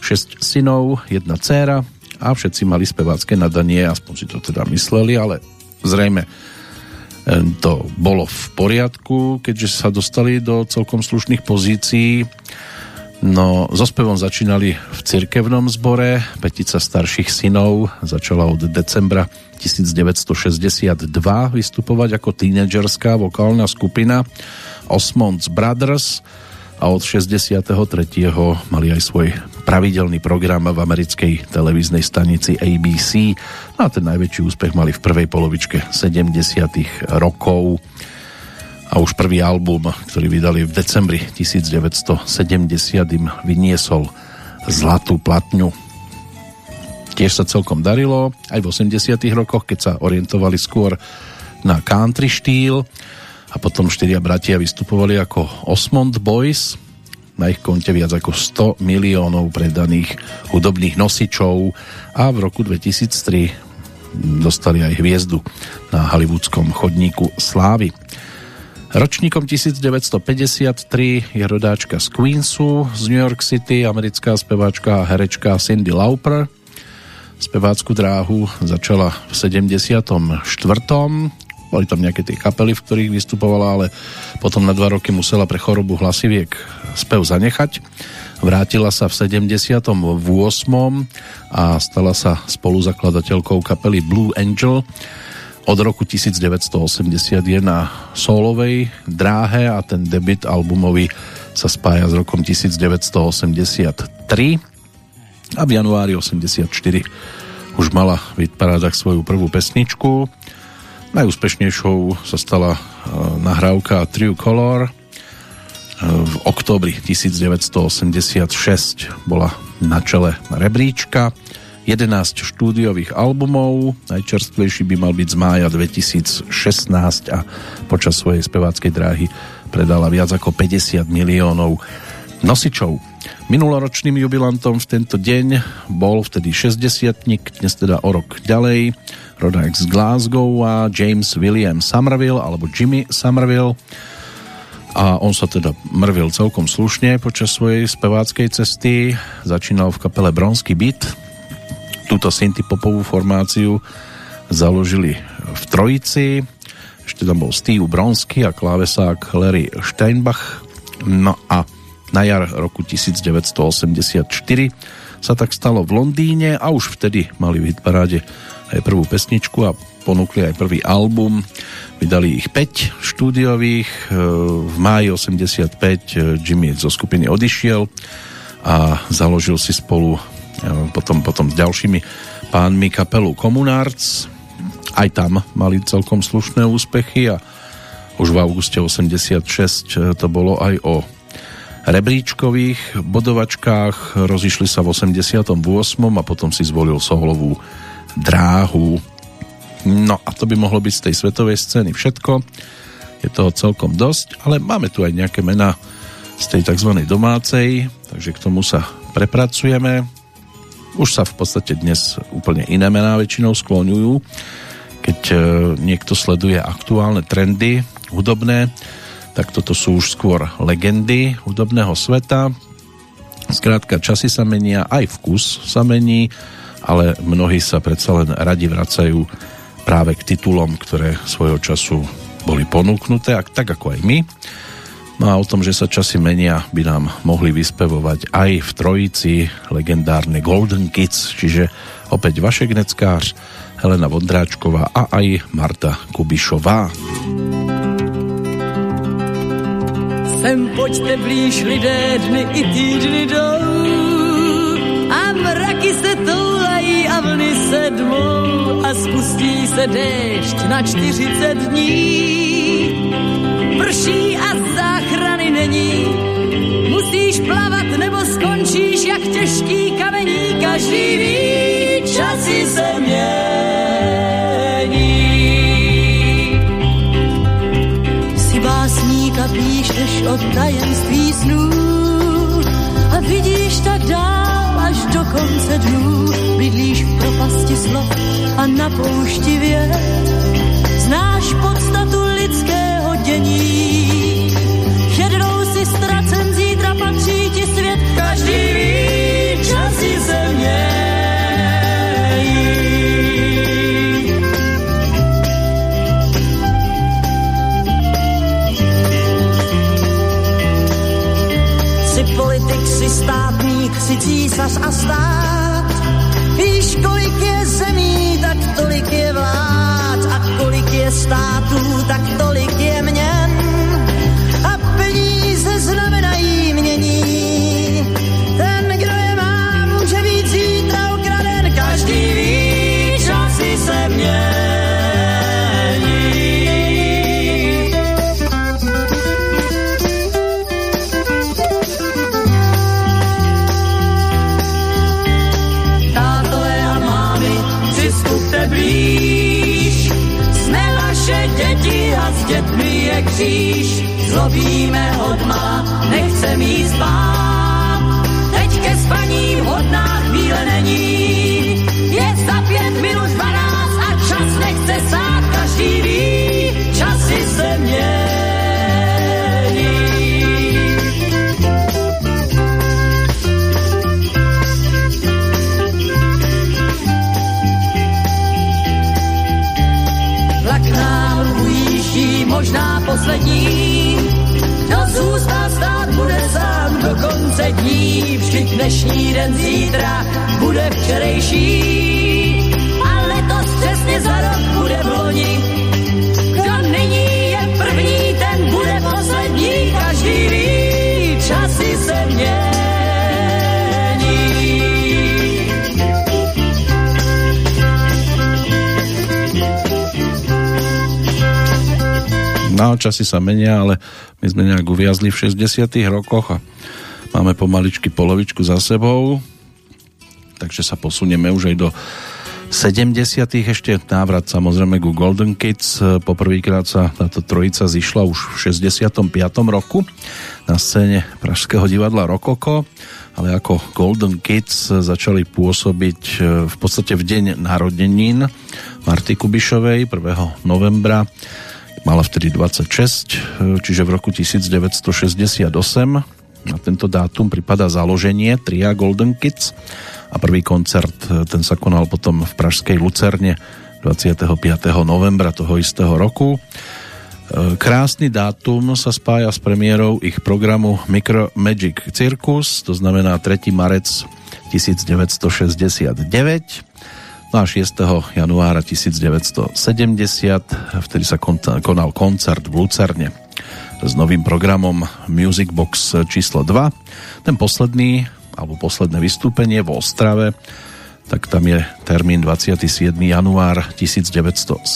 Speaker 1: 6 synov, jedna dcéra a všetci mali spevácké nadanie, aspoň si to teda mysleli, ale zrejme e, to bolo v poriadku, keďže sa dostali do celkom slušných pozícií. No, so spevom začínali v cirkevnom zbore, petica starších synov začala od decembra 1962 vystupovať ako tínedžerská vokálna skupina Osmonds Brothers a od 63. mali aj svoj pravidelný program v americkej televíznej stanici ABC. No a ten najväčší úspech mali v prvej polovičke 70. rokov a už prvý album, ktorý vydali v decembri 1970 im vyniesol zlatú platňu. Tiež sa celkom darilo, aj v 80 rokoch, keď sa orientovali skôr na country štýl, a potom štyria bratia vystupovali ako Osmond Boys, na ich konte viac ako 100 miliónov predaných hudobných nosičov a v roku 2003 dostali aj hviezdu na hollywoodskom chodníku Slávy. Ročníkom 1953 je rodáčka z Queensu z New York City, americká speváčka a herečka Cindy Lauper. Spevácku dráhu začala v 74. Boli tam nejaké tie kapely, v ktorých vystupovala, ale potom na dva roky musela pre chorobu hlasiviek spev zanechať. Vrátila sa v 78. a stala sa spoluzakladateľkou kapely Blue Angel od roku 1981 na solovej dráhe a ten debit albumový sa spája s rokom 1983 a v januári 84 už mala v parádach svoju prvú pesničku Najúspešnejšou sa stala e, nahrávka True Color. E, v októbri 1986 bola na čele rebríčka. 11 štúdiových albumov, najčerstvejší by mal byť z mája 2016 a počas svojej speváckej dráhy predala viac ako 50 miliónov nosičov. Minuloročným jubilantom v tento deň bol vtedy 60 dnes teda o rok ďalej, rodák z Glasgow a James William Somerville alebo Jimmy Somerville a on sa teda mrvil celkom slušne počas svojej speváckej cesty. Začínal v kapele Bronsky Beat, túto synthpopovú formáciu založili v Trojici. Ešte tam bol Steve Bronsky a klávesák Larry Steinbach. No a na jar roku 1984 sa tak stalo v Londýne a už vtedy mali v hitparáde aj prvú pesničku a ponúkli aj prvý album. Vydali ich 5 štúdiových. V máji 85 Jimmy zo skupiny odišiel a založil si spolu potom, potom s ďalšími pánmi kapelu Komunárc. Aj tam mali celkom slušné úspechy a už v auguste 86 e, to bolo aj o rebríčkových bodovačkách. Rozišli sa v 88. a potom si zvolil solovú dráhu. No a to by mohlo byť z tej svetovej scény všetko. Je toho celkom dosť, ale máme tu aj nejaké mená z tej tzv. domácej, takže k tomu sa prepracujeme. Už sa v podstate dnes úplne iné mená väčšinou skloňujú. Keď e, niekto sleduje aktuálne trendy hudobné, tak toto sú už skôr legendy hudobného sveta. Skrátka, časy sa menia, aj vkus sa mení, ale mnohí sa predsa len radi vracajú práve k titulom, ktoré svojho času boli ponúknuté, tak ako aj my. No a o tom, že sa časy menia, by nám mohli vyspevovať aj v trojici legendárne Golden Kids, čiže opäť Vašek Neckář, Helena Vondráčková a aj Marta Kubišová.
Speaker 4: Sem pojďte blíž lidé, dny i týdny jdou a vlny se dmou a spustí se déšť na 40 dní prší a záchrany není. Musíš plavat nebo skončíš jak těžký kamení, každý ví, časy se mění.
Speaker 3: Si básník a píšeš o tajemství snů a vidíš tak dál až do konce dnů. Bydlíš v propasti slov a na poušti věd. Znáš podstatu lidského dění. Jednou si ztracen, zítra patří ti svět.
Speaker 4: Každý ví, časy se mějí.
Speaker 3: Si politik, si státník, si císař a stát. Kolik je zemí, tak tolik je vlád. A kolik je států, tak tolik
Speaker 1: časy sa menia, ale my sme nejak uviazli v 60 rokoch a máme pomaličky polovičku za sebou. takže sa posunieme už aj do 70. ešte návrat samozrejme ku Golden Kids. Poprvýkrát sa táto trojica zišla už v 65. roku na scéne Pražského divadla Rokoko, ale ako Golden Kids začali pôsobiť e, v podstate v deň narodenín Marty Kubišovej 1. novembra mala vtedy 26, e, čiže v roku 1968 na tento dátum pripada založenie tria Golden Kids a prvý koncert e, ten sa konal potom v Pražskej Lucerne 25. novembra toho istého roku. E, krásny dátum sa spája s premiérou ich programu Micro Magic Circus, to znamená 3. marec 1969 no a 6. januára 1970 vtedy sa konal koncert v Lucerne s novým programom Music Box číslo 2. Ten posledný alebo posledné vystúpenie v Ostrave, tak tam je termín 27. január 1970.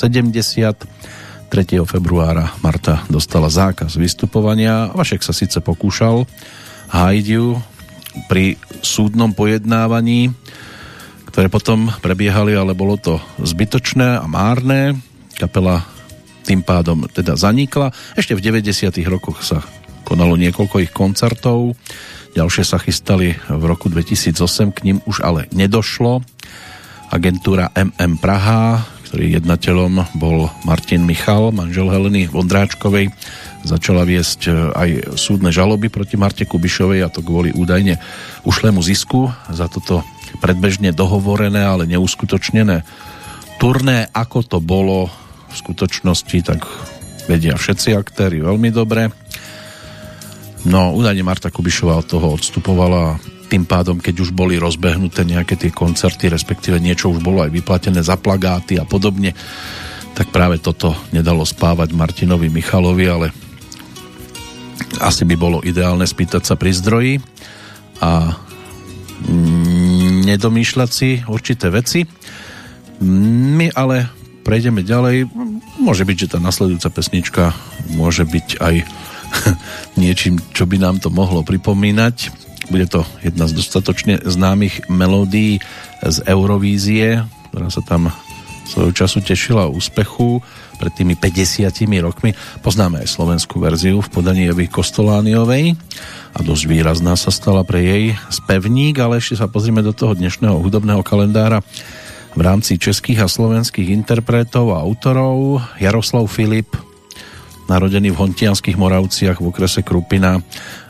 Speaker 1: 3. februára Marta dostala zákaz vystupovania. Vašek sa síce pokúšal hájiť ju pri súdnom pojednávaní, ktoré potom prebiehali, ale bolo to zbytočné a márne. Kapela tým pádom teda zanikla. Ešte v 90. rokoch sa konalo niekoľko ich koncertov Ďalšie sa chystali v roku 2008, k ním už ale nedošlo. Agentúra MM Praha, ktorý jednateľom bol Martin Michal, manžel Heleny Vondráčkovej, začala viesť e, aj súdne žaloby proti Marte Kubišovej a to kvôli údajne ušlému zisku za toto predbežne dohovorené, ale neuskutočnené. Turné, ako to bolo v skutočnosti, tak vedia všetci aktéry veľmi dobre. No, údajne Marta Kubišová od toho odstupovala. Tým pádom, keď už boli rozbehnuté nejaké tie koncerty, respektíve niečo už bolo aj vyplatené za plagáty a podobne, tak práve toto nedalo spávať Martinovi Michalovi, ale asi by bolo ideálne spýtať sa pri zdroji. A nedomýšľať si určité veci. My ale prejdeme ďalej. Môže byť, že tá nasledujúca pesnička môže byť aj niečím, čo by nám to mohlo pripomínať. Bude to jedna z dostatočne známych melódií z Eurovízie, ktorá sa tam svojho času tešila úspechu pred tými 50 rokmi. Poznáme aj slovenskú verziu v podaní Evy Kostolániovej a dosť výrazná sa stala pre jej spevník, ale ešte sa pozrieme do toho dnešného hudobného kalendára v rámci českých a slovenských interpretov a autorov. Jaroslav Filip, narodený v Hontianských Moravciach v okrese Krupina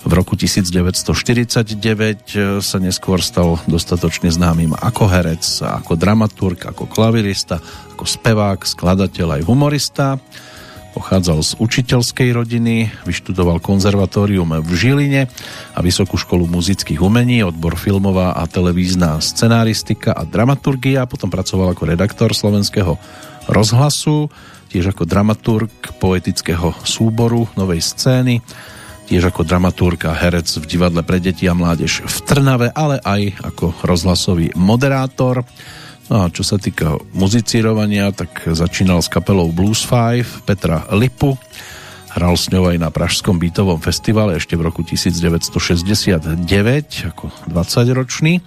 Speaker 1: v roku 1949 e, sa neskôr stal dostatočne známym ako herec, ako dramaturg, ako klavirista, ako spevák, skladateľ aj humorista. Pochádzal z učiteľskej rodiny, vyštudoval konzervatórium v Žiline a Vysokú školu muzických umení, odbor filmová a televízna scenáristika a dramaturgia, potom pracoval ako redaktor slovenského rozhlasu, tiež ako dramaturg poetického súboru Novej scény, tiež ako dramaturg a herec v divadle pre deti a mládež v Trnave, ale aj ako rozhlasový moderátor. No a čo sa týka muzicírovania, tak začínal s kapelou Blues 5 Petra Lipu, hral s ňou aj na Pražskom bytovom festivale ešte v roku 1969 ako 20-ročný.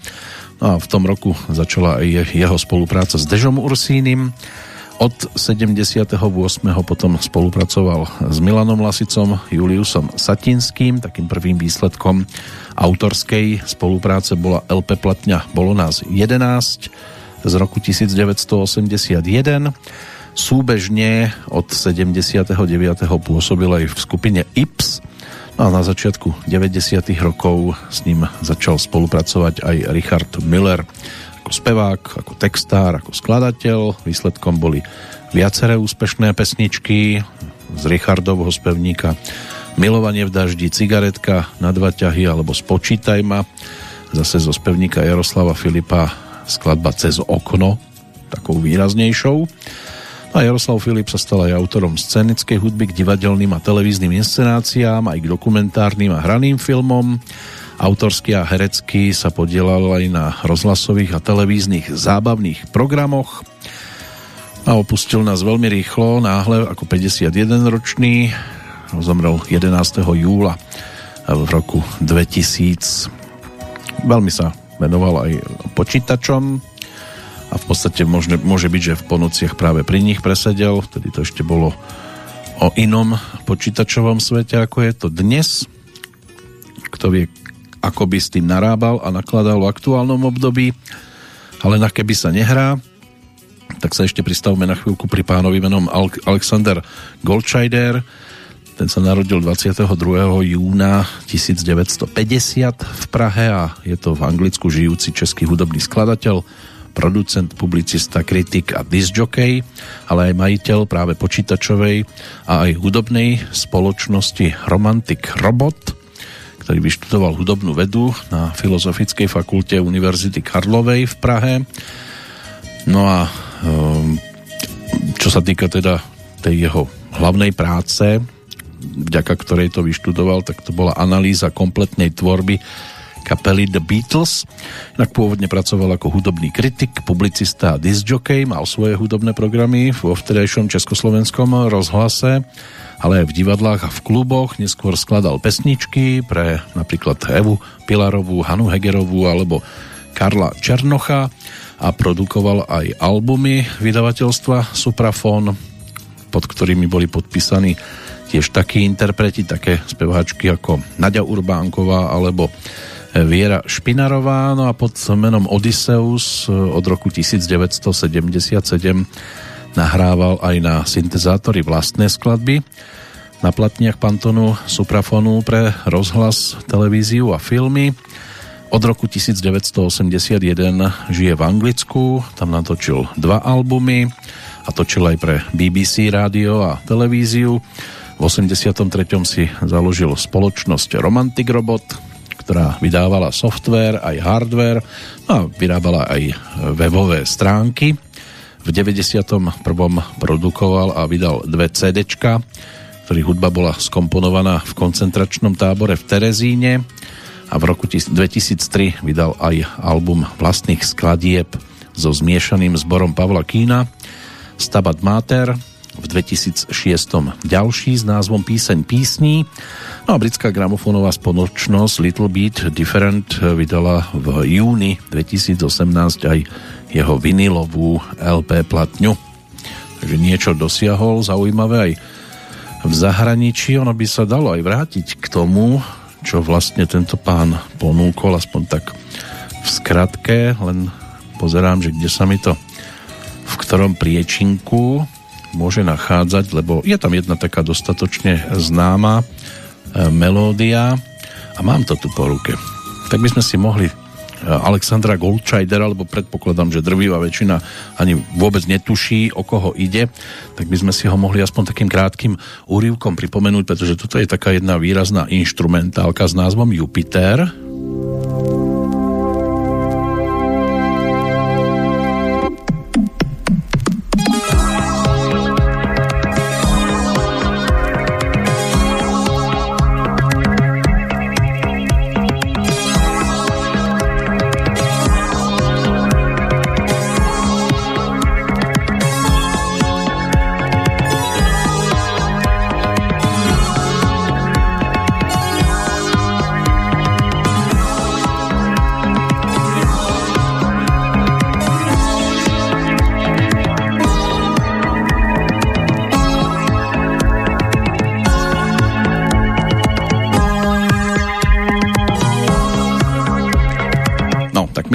Speaker 1: No a v tom roku začala aj jeho spolupráca s Dežom Ursínim, od 78. potom spolupracoval s Milanom Lasicom, Juliusom Satinským. Takým prvým výsledkom autorskej spolupráce bola LP platňa Bolo nás 11 z roku 1981. Súbežne od 79. pôsobil aj v skupine Ips, No a na začiatku 90. rokov s ním začal spolupracovať aj Richard Miller ako spevák, ako textár, ako skladateľ. Výsledkom boli viaceré úspešné pesničky z Richardovho spevníka Milovanie v daždi, Cigaretka na dva ťahy alebo Spočítaj ma. Zase zo spevníka Jaroslava Filipa skladba Cez okno, takou výraznejšou. No a Jaroslav Filip sa stal aj autorom scenickej hudby k divadelným a televíznym inscenáciám, aj k dokumentárnym a hraným filmom. Autorsky a herecky sa podielal aj na rozhlasových a televíznych zábavných programoch a opustil nás veľmi rýchlo, náhle ako 51-ročný. Zomrel 11. júla v roku 2000. Veľmi sa venoval aj počítačom a v podstate môže, môže byť, že v ponociach práve pri nich presedel, vtedy to ešte bolo o inom počítačovom svete, ako je to dnes. Kto vie, ako by s tým narábal a nakladal v aktuálnom období, ale na keby sa nehrá, tak sa ešte pristavme na chvíľku pri pánovi menom Alexander Goldscheider, ten sa narodil 22. júna 1950 v Prahe a je to v Anglicku žijúci český hudobný skladateľ, producent, publicista, kritik a disjockey, ale aj majiteľ práve počítačovej a aj hudobnej spoločnosti Romantic Robot, ktorý vyštudoval hudobnú vedu na Filozofickej fakulte Univerzity Karlovej v Prahe. No a ehm, čo sa týka teda tej jeho hlavnej práce, vďaka ktorej to vyštudoval, tak to bola analýza kompletnej tvorby kapely The Beatles. Inak pôvodne pracoval ako hudobný kritik, publicista a disjockey, mal svoje hudobné programy vo vtedajšom československom rozhlase, ale aj v divadlách a v kluboch. Neskôr skladal pesničky pre napríklad Evu Pilarovú, Hanu Hegerovú alebo Karla Černocha a produkoval aj albumy vydavateľstva Suprafon, pod ktorými boli podpísaní tiež takí interpreti, také speváčky ako Nadia Urbánková alebo Viera Špinarová, no a pod menom Odysseus od roku 1977 nahrával aj na syntezátory vlastné skladby na platniach Pantonu Suprafonu pre rozhlas, televíziu a filmy. Od roku 1981 žije v Anglicku, tam natočil dva albumy a točil aj pre BBC rádio a televíziu. V 83. si založil spoločnosť Romantic Robot, ktorá vydávala software aj hardware a vyrábala aj webové stránky. V 91. produkoval a vydal dve CD, ktorých hudba bola skomponovaná v koncentračnom tábore v Terezíne a v roku 2003 vydal aj album vlastných skladieb so zmiešaným zborom Pavla Kína Stabat Mater v 2006 ďalší s názvom Píseň písní. No a britská gramofónová spoločnosť Little Beat Different vydala v júni 2018 aj jeho vinilovú LP platňu. Takže niečo dosiahol zaujímavé aj v zahraničí. Ono by sa dalo aj vrátiť k tomu, čo vlastne tento pán ponúkol, aspoň tak v skratke, len pozerám, že kde sa mi to v ktorom priečinku môže nachádzať, lebo je tam jedna taká dostatočne známa e, melódia a mám to tu po ruke. Tak by sme si mohli Alexandra Goldscheidera, alebo predpokladám, že drvivá väčšina ani vôbec netuší, o koho ide, tak by sme si ho mohli aspoň takým krátkým úrivkom pripomenúť, pretože toto je taká jedna výrazná instrumentálka s názvom Jupiter.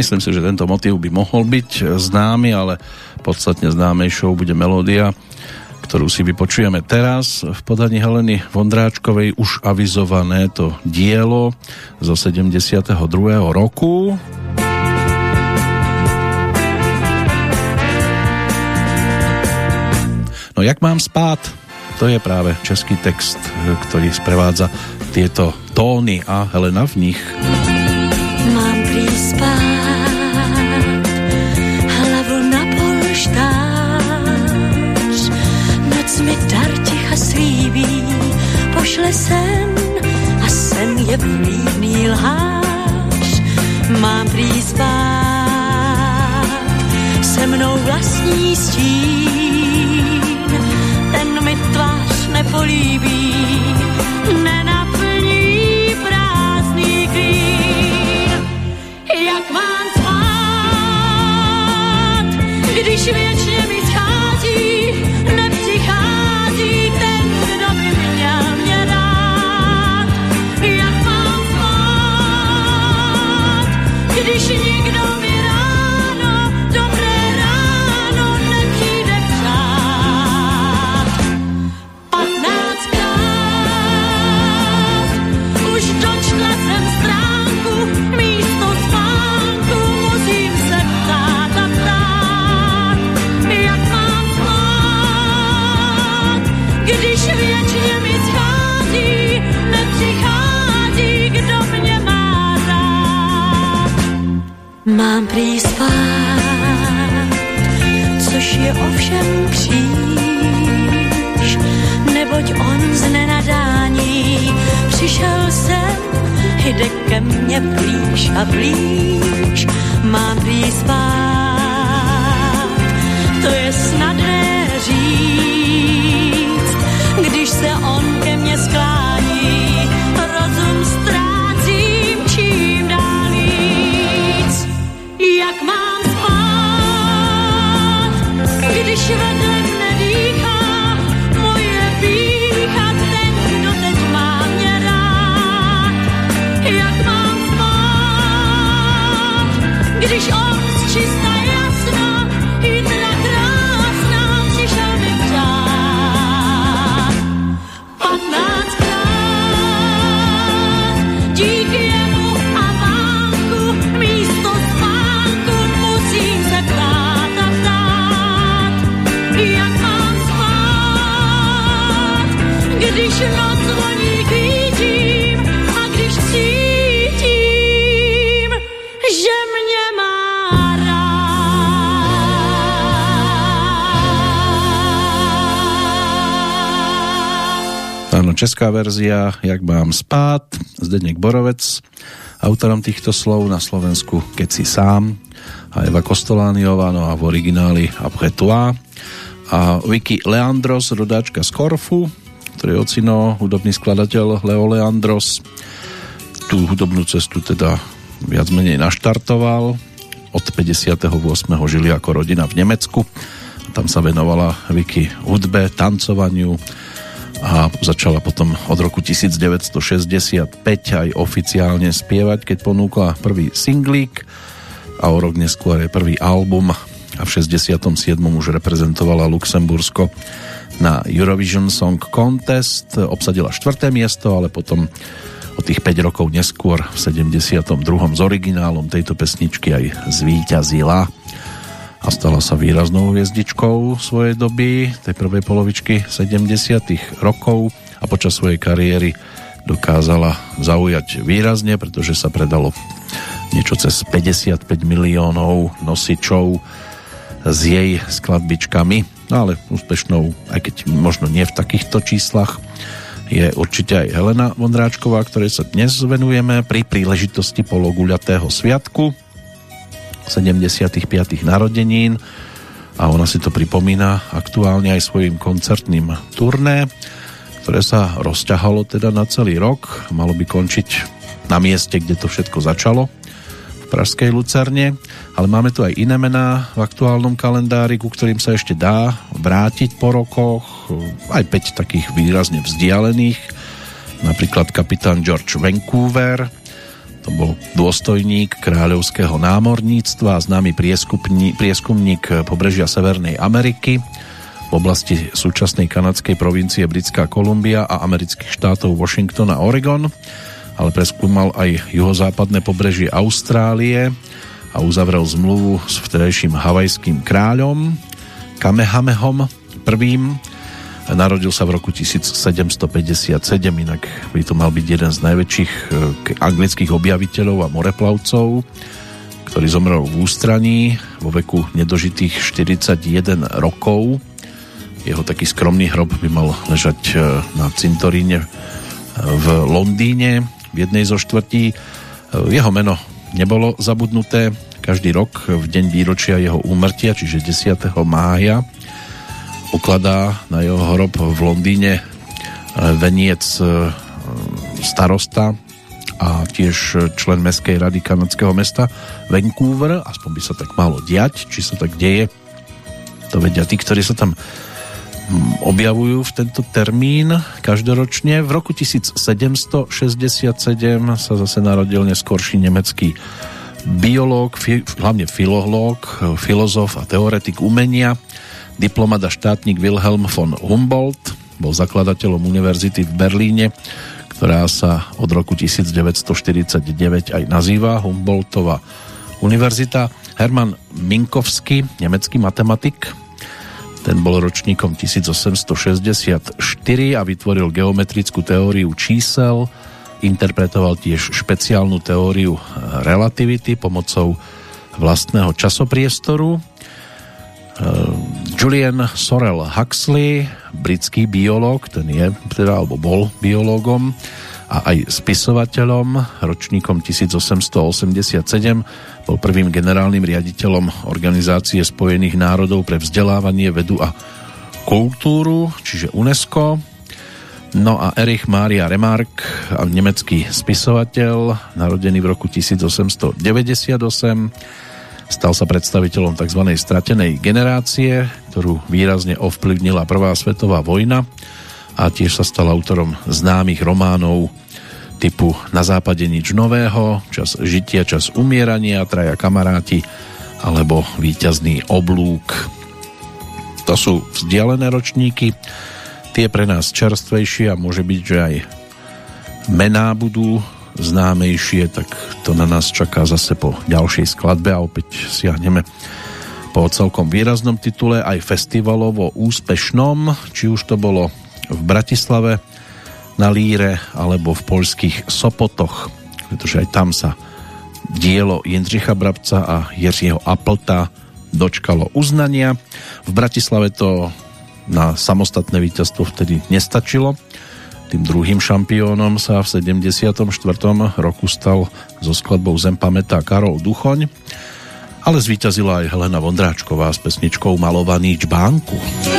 Speaker 1: Myslím si, že tento motív by mohol byť známy, ale podstatne známejšou bude melódia, ktorú si vypočujeme teraz v podaní Heleny Vondráčkovej už avizované to dielo zo 72. roku. No jak mám spát? To je práve český text, ktorý sprevádza tieto tóny a Helena v nich.
Speaker 3: Mám príspát sen a sen je vlídný lhář, mám prý se mnou vlastní stín, ten mi tvář nepolíbí, nenaplní prázdný klín. Jak mám spát, když vědím, a blíž.
Speaker 1: Česká verzia Jak mám spát, Zdeněk Borovec, autorom týchto slov na Slovensku Keď si sám a Eva Kostolániová, no a v origináli Après a Vicky Leandros, rodáčka z Korfu, ktorý je ocino, hudobný skladateľ Leo Leandros. Tú hudobnú cestu teda viac menej naštartoval. Od 58. žili ako rodina v Nemecku. Tam sa venovala Vicky hudbe, tancovaniu, a začala potom od roku 1965 aj oficiálne spievať, keď ponúkla prvý singlík a o rok neskôr je prvý album a v 67. už reprezentovala Luxembursko na Eurovision Song Contest, obsadila štvrté miesto, ale potom o tých 5 rokov neskôr v 72. s originálom tejto pesničky aj zvíťazila a stala sa výraznou hviezdičkou svojej doby, tej prvej polovičky 70. rokov a počas svojej kariéry dokázala zaujať výrazne, pretože sa predalo niečo cez 55 miliónov nosičov s jej skladbičkami, no ale úspešnou, aj keď možno nie v takýchto číslach, je určite aj Helena Vondráčková, ktorej sa dnes venujeme pri príležitosti pologuľatého sviatku 75. narodenín a ona si to pripomína aktuálne aj svojim koncertným turné, ktoré sa rozťahalo teda na celý rok. Malo by končiť na mieste, kde to všetko začalo, v Pražskej Lucerne, ale máme tu aj iné mená v aktuálnom kalendári, ku ktorým sa ešte dá vrátiť po rokoch, aj 5 takých výrazne vzdialených, napríklad kapitán George Vancouver, to bol dôstojník kráľovského námorníctva známy prieskumník pobrežia Severnej Ameriky v oblasti súčasnej kanadskej provincie Britská Kolumbia a amerických štátov Washington a Oregon, ale preskúmal aj juhozápadné pobrežie Austrálie a uzavrel zmluvu s vtedajším havajským kráľom Kamehamehom prvým Narodil sa v roku 1757, inak by to mal byť jeden z najväčších eh, anglických objaviteľov a moreplavcov, ktorý zomrel v ústraní vo veku nedožitých 41 rokov. Jeho taký skromný hrob by mal ležať eh, na cintoríne eh, v Londýne v jednej zo štvrtí. Jeho meno nebolo zabudnuté. Každý rok v deň výročia jeho úmrtia, čiže 10. mája, ukladá na jeho hrob v Londýne e, veniec e, starosta a tiež člen Mestskej rady kanadského mesta Vancouver, aspoň by sa tak malo diať, či sa tak deje, to vedia tí, ktorí sa tam objavujú v tento termín každoročne. V roku 1767 sa zase narodil neskorší nemecký biológ, fi, hlavne filológ, filozof a teoretik umenia diplomat a štátnik Wilhelm von Humboldt, bol zakladateľom univerzity v Berlíne, ktorá sa od roku 1949 aj nazýva Humboldtova univerzita. Hermann Minkowski, nemecký matematik, Ten bol ročníkom 1864 a vytvoril geometrickú teóriu čísel, interpretoval tiež špeciálnu teóriu relativity pomocou vlastného časopriestoru. Julian Sorel Huxley, britský biológ, ten je, teda, alebo bol biológom a aj spisovateľom, ročníkom 1887 bol prvým generálnym riaditeľom Organizácie spojených národov pre vzdelávanie, vedu a kultúru, čiže UNESCO. No a Erich Maria Remark, nemecký spisovateľ, narodený v roku 1898, stal sa predstaviteľom tzv. stratenej generácie, ktorú výrazne ovplyvnila Prvá svetová vojna a tiež sa stal autorom známych románov typu Na západe nič nového, Čas žitia, čas umierania, Traja kamaráti alebo Výťazný oblúk. To sú vzdialené ročníky, tie pre nás čerstvejšie a môže byť, že aj mená budú známejšie, tak to na nás čaká zase po ďalšej skladbe a opäť siahneme po celkom výraznom titule aj festivalovo úspešnom, či už to bolo v Bratislave na Líre alebo v poľských Sopotoch, pretože aj tam sa dielo Jindřicha Brabca a Jiřího Applta dočkalo uznania. V Bratislave to na samostatné víťazstvo vtedy nestačilo. Tým druhým šampiónom sa v 74. roku stal so skladbou Zem pamätá Karol Duchoň, ale zvíťazila aj Helena Vondráčková s pesničkou Malovaný čbánku.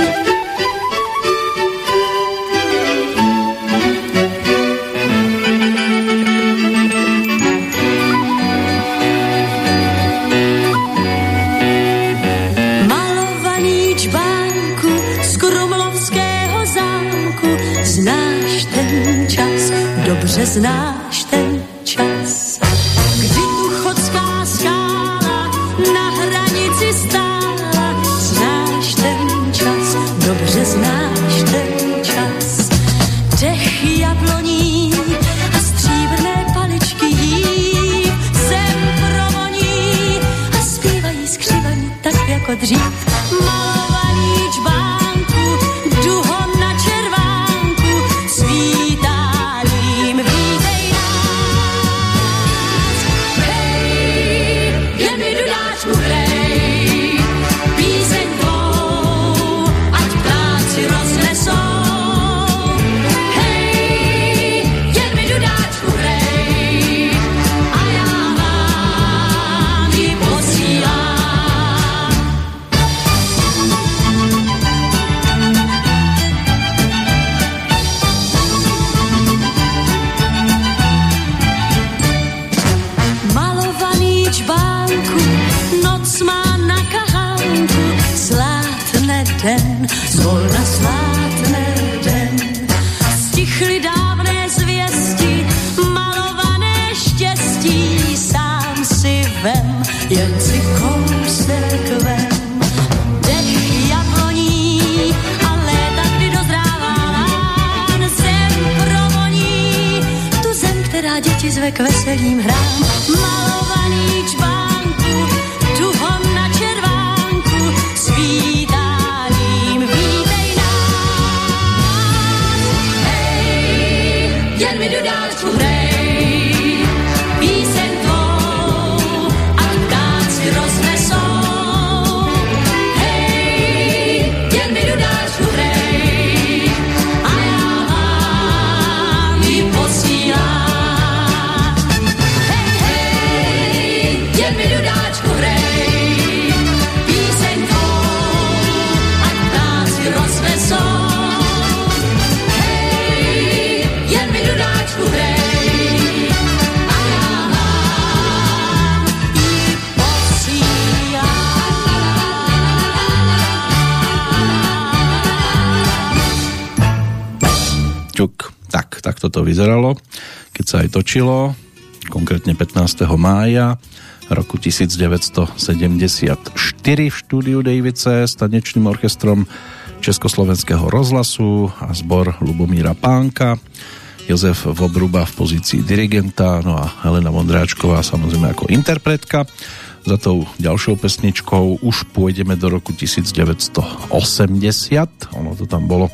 Speaker 3: Znáš ten čas, kdy tu chodská skála na hranici stála. Znáš ten čas, dobře znáš ten čas. Dech jabloní a stříbrné paličky jí zem provoní a zpívají skřivaní tak jako dřív.
Speaker 1: Točilo, konkrétne 15. mája roku 1974 v štúdiu Davice s tanečným orchestrom Československého rozhlasu a zbor Lubomíra Pánka, Jozef Vobruba v pozícii dirigenta, no a Helena Vondráčková samozrejme ako interpretka. Za tou ďalšou pesničkou už pôjdeme do roku 1980. Ono to tam bolo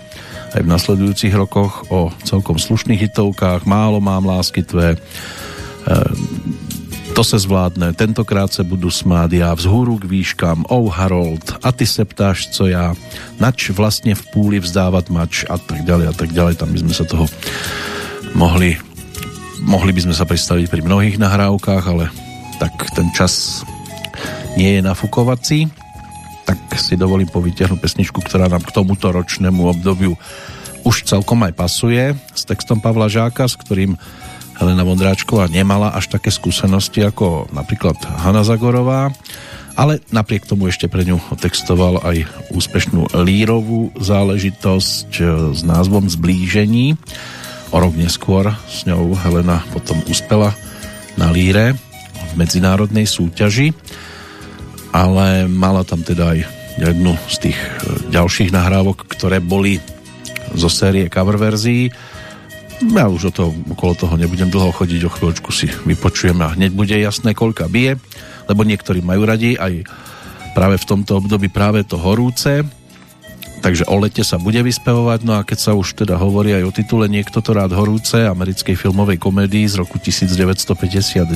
Speaker 1: aj v nasledujúcich rokoch o celkom slušných hitovkách. Málo mám lásky tvé, e, to se zvládne, tentokrát se budu smát já, vzhůru k výškám, oh Harold, a ty se ptáš, co já, nač vlastně v půli vzdávat mač a tak ďalej a tak ďalej, tam by sme sa toho mohli mohli by sme sa pristaviť pri mnohých nahrávkach, ale tak ten čas nie je nafukovací, tak si dovolím povytiahnuť pesničku, ktorá nám k tomuto ročnému obdobiu už celkom aj pasuje s textom Pavla Žáka, s ktorým Helena Vondráčková nemala až také skúsenosti ako napríklad Hanna Zagorová, ale napriek tomu ešte pre ňu textoval aj úspešnú lírovú záležitosť e, s názvom Zblížení. O rok neskôr s ňou Helena potom uspela na líre v medzinárodnej súťaži, ale mala tam teda aj jednu z tých e, ďalších nahrávok, ktoré boli zo série cover verzií. Ja už o to, okolo toho nebudem dlho chodiť, o chvíľočku si vypočujeme a hneď bude jasné, koľka bije, lebo niektorí majú radi aj práve v tomto období práve to horúce, takže o lete sa bude vyspevovať, no a keď sa už teda hovorí aj o titule Niekto to rád horúce, americkej filmovej komédii z roku 1959,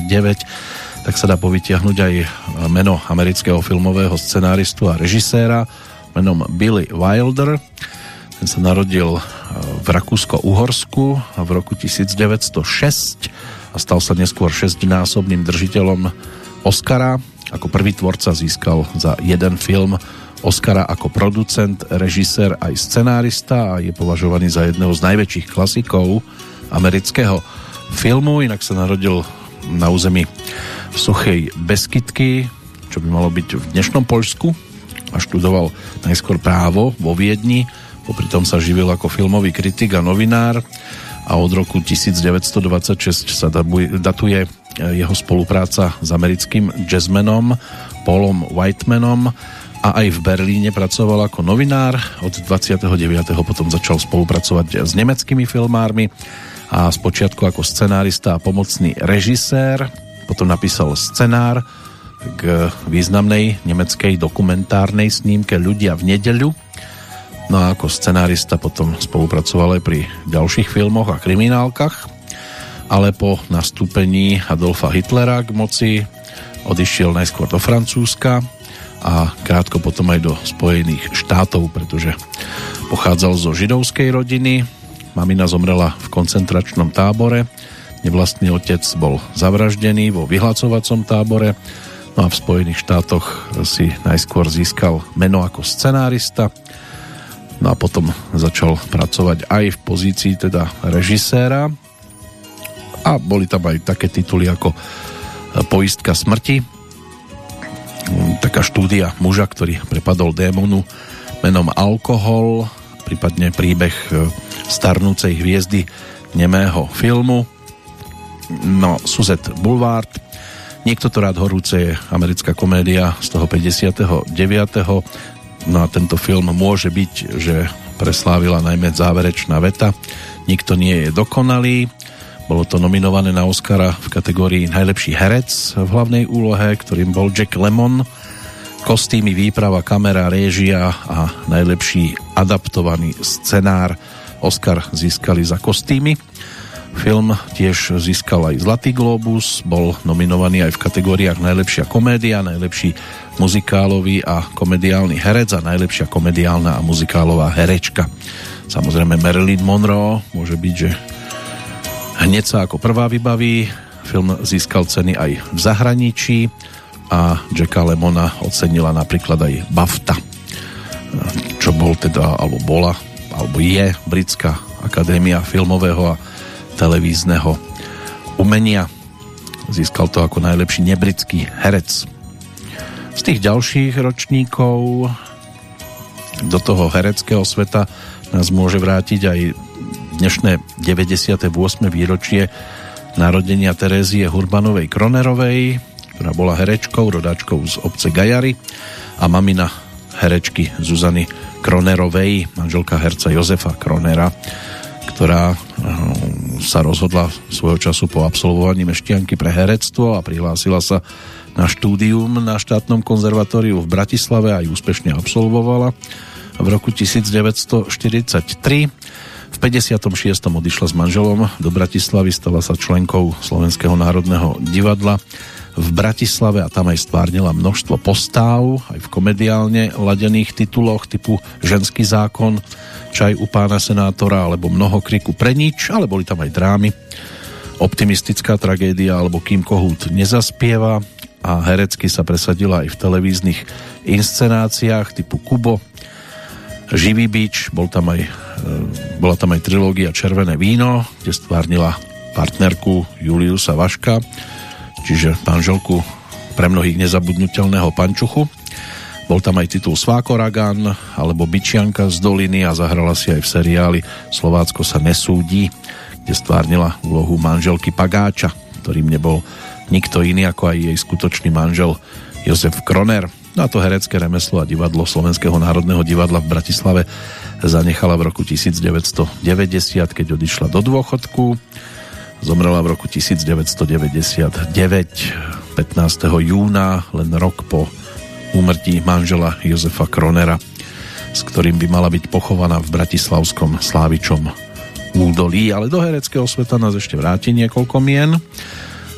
Speaker 1: tak sa dá povytiahnuť aj meno amerického filmového scenáristu a režiséra menom Billy Wilder. Ten sa narodil v Rakúsko-Uhorsku v roku 1906 a stal sa neskôr šestnásobným držiteľom Oscara. Ako prvý tvorca získal za jeden film Oscara ako producent, režisér aj scenárista a je považovaný za jedného z najväčších klasikov amerického filmu. Inak sa narodil na území Suchej Beskytky, čo by malo byť v dnešnom Poľsku a študoval najskôr právo vo Viedni Popri tom sa živil ako filmový kritik a novinár a od roku 1926 sa datuje e, jeho spolupráca s americkým jazzmenom Paulom Whitemanom a aj v Berlíne pracoval ako novinár. Od 29. potom začal spolupracovať s nemeckými filmármi a spočiatku ako scenárista a pomocný režisér. Potom napísal scenár k významnej nemeckej dokumentárnej snímke Ľudia v nedeľu. No a ako scenárista potom spolupracoval aj pri ďalších filmoch a kriminálkach, ale po nastúpení Adolfa Hitlera k moci odišiel najskôr do Francúzska a krátko potom aj do Spojených štátov, pretože pochádzal zo židovskej rodiny. Mamina zomrela v koncentračnom tábore, nevlastný otec bol zavraždený vo vyhlacovacom tábore, no a v Spojených štátoch si najskôr získal meno ako scenárista, No a potom začal pracovať aj v pozícii teda režiséra. A boli tam aj také tituly ako Poistka smrti, taká štúdia muža, ktorý prepadol démonu menom Alkohol, prípadne príbeh starnúcej hviezdy nemého filmu. No, Suzette Boulevard, Niekto to rád horúce je americká komédia z toho 59. No a tento film môže byť, že preslávila najmä záverečná veta. Nikto nie je dokonalý. Bolo to nominované na Oscara v kategórii najlepší herec v hlavnej úlohe, ktorým bol Jack Lemon. Kostýmy, výprava, kamera, réžia a najlepší adaptovaný scenár Oscar získali za kostýmy. Film tiež získal aj Zlatý Globus, bol nominovaný aj v kategóriách najlepšia komédia, najlepší muzikálový a komediálny herec a najlepšia komediálna a muzikálová herečka. Samozrejme Marilyn Monroe môže byť, že hneď sa ako prvá vybaví. Film získal ceny aj v zahraničí a Jacka Lemona ocenila napríklad aj BAFTA, čo bol teda, alebo bola, alebo je britská akadémia filmového a televízneho umenia. Získal to ako najlepší nebritský herec. Z tých ďalších ročníkov do toho hereckého sveta nás môže vrátiť aj dnešné 98. výročie narodenia Terézie Hurbanovej Kronerovej, ktorá bola herečkou, rodáčkou z obce Gajary a mamina herečky Zuzany Kronerovej, manželka herca Jozefa Kronera, ktorá sa rozhodla svojho času po absolvovaní meštianky pre herectvo a prihlásila sa na štúdium na štátnom konzervatóriu v Bratislave aj úspešne absolvovala v roku 1943. V 56. odišla s manželom do Bratislavy, stala sa členkou Slovenského národného divadla v Bratislave a tam aj stvárnila množstvo postáv, aj v komediálne ladených tituloch typu Ženský zákon, Čaj u pána senátora alebo Mnoho kriku pre nič, ale boli tam aj drámy. Optimistická tragédia alebo Kým Kohút nezaspieva. A herecky sa presadila aj v televíznych inscenáciách typu Kubo, Živý bič, bol tam aj, e, bola tam aj trilógia Červené víno, kde stvárnila partnerku Juliusa Vaška, čiže manželku pre mnohých nezabudnutelného pančuchu. Bol tam aj titul Svákoragan alebo Byčianka z doliny a zahrala si aj v seriáli Slovácko sa nesúdi, kde stvárnila úlohu manželky Pagáča, ktorým nebol nikto iný ako aj jej skutočný manžel Jozef Kroner. No a to herecké remeslo a divadlo Slovenského národného divadla v Bratislave zanechala v roku 1990, keď odišla do dôchodku. Zomrela v roku 1999, 15. júna, len rok po úmrtí manžela Jozefa Kronera, s ktorým by mala byť pochovaná v bratislavskom Slávičom údolí, ale do hereckého sveta nás ešte vráti niekoľko mien,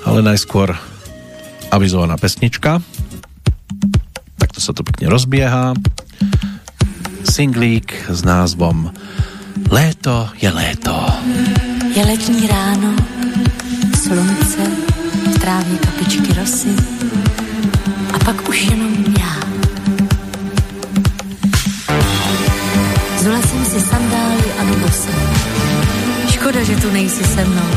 Speaker 1: ale najskôr avizovaná pesnička, takto sa to pekne rozbieha. Singlík s názvom Léto je léto.
Speaker 3: Je letní ráno, slunce, v trávě kapičky rosy a pak už jenom já. Zula jsem si sandály a bobosy. Škoda, že tu nejsi se mnou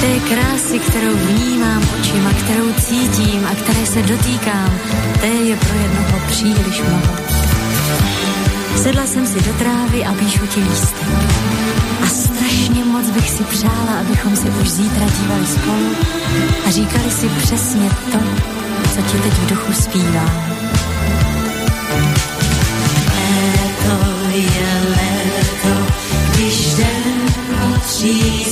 Speaker 3: Té krásy, kterou vnímám očima, kterou cítím a které se dotýkám, té je pro jednoho příliš mnoho. Sedla jsem si do trávy a píšu ti lístek. A strašně moc bych si přála, abychom se už zítra dívali spolu a říkali si přesně to, co ti teď v duchu zpívám. Léto je léto, když den patří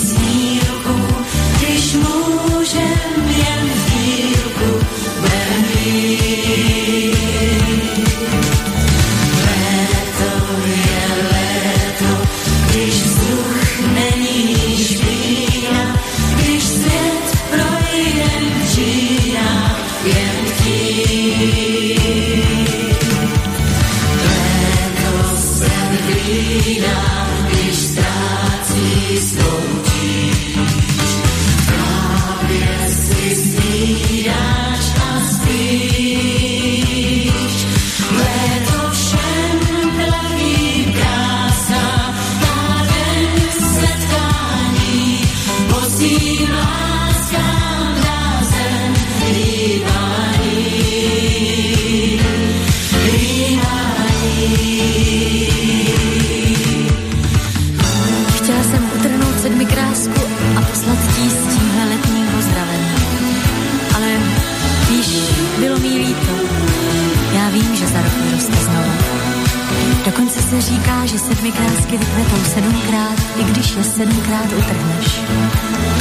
Speaker 3: krásky vykvetou sedmkrát, i když je sedmkrát utrhneš.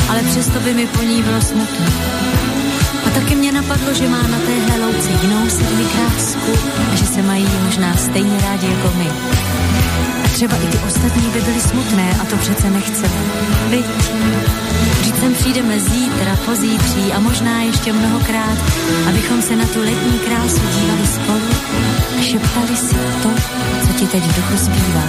Speaker 3: Ale přesto by mi po ní bylo smutno. A taky mě napadlo, že má na téhle louce jinou sedmi krásku a že se mají možná stejně rádi jako my. A třeba i ty ostatní by byly smutné a to přece nechceme. Byť. Vždyť sem přijdeme zítra, pozítří a možná ještě mnohokrát, abychom se na tu letní krásu dívali spolu a šeptali si to, co ti teď v duchu zpívá.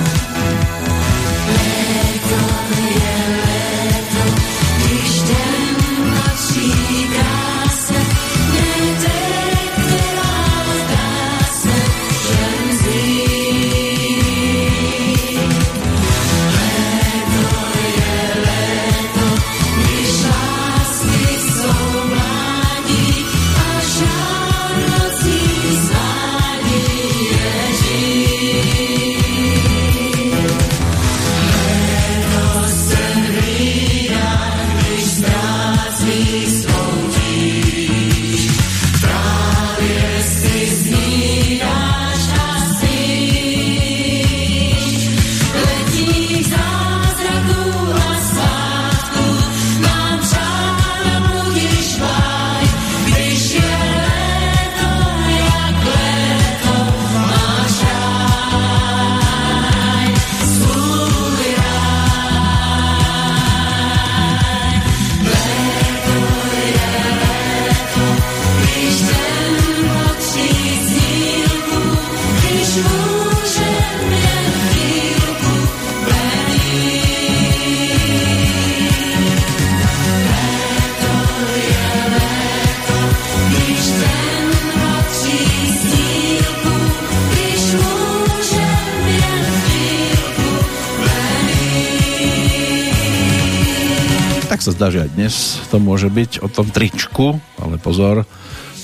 Speaker 1: Že aj dnes to môže byť o tom tričku, ale pozor,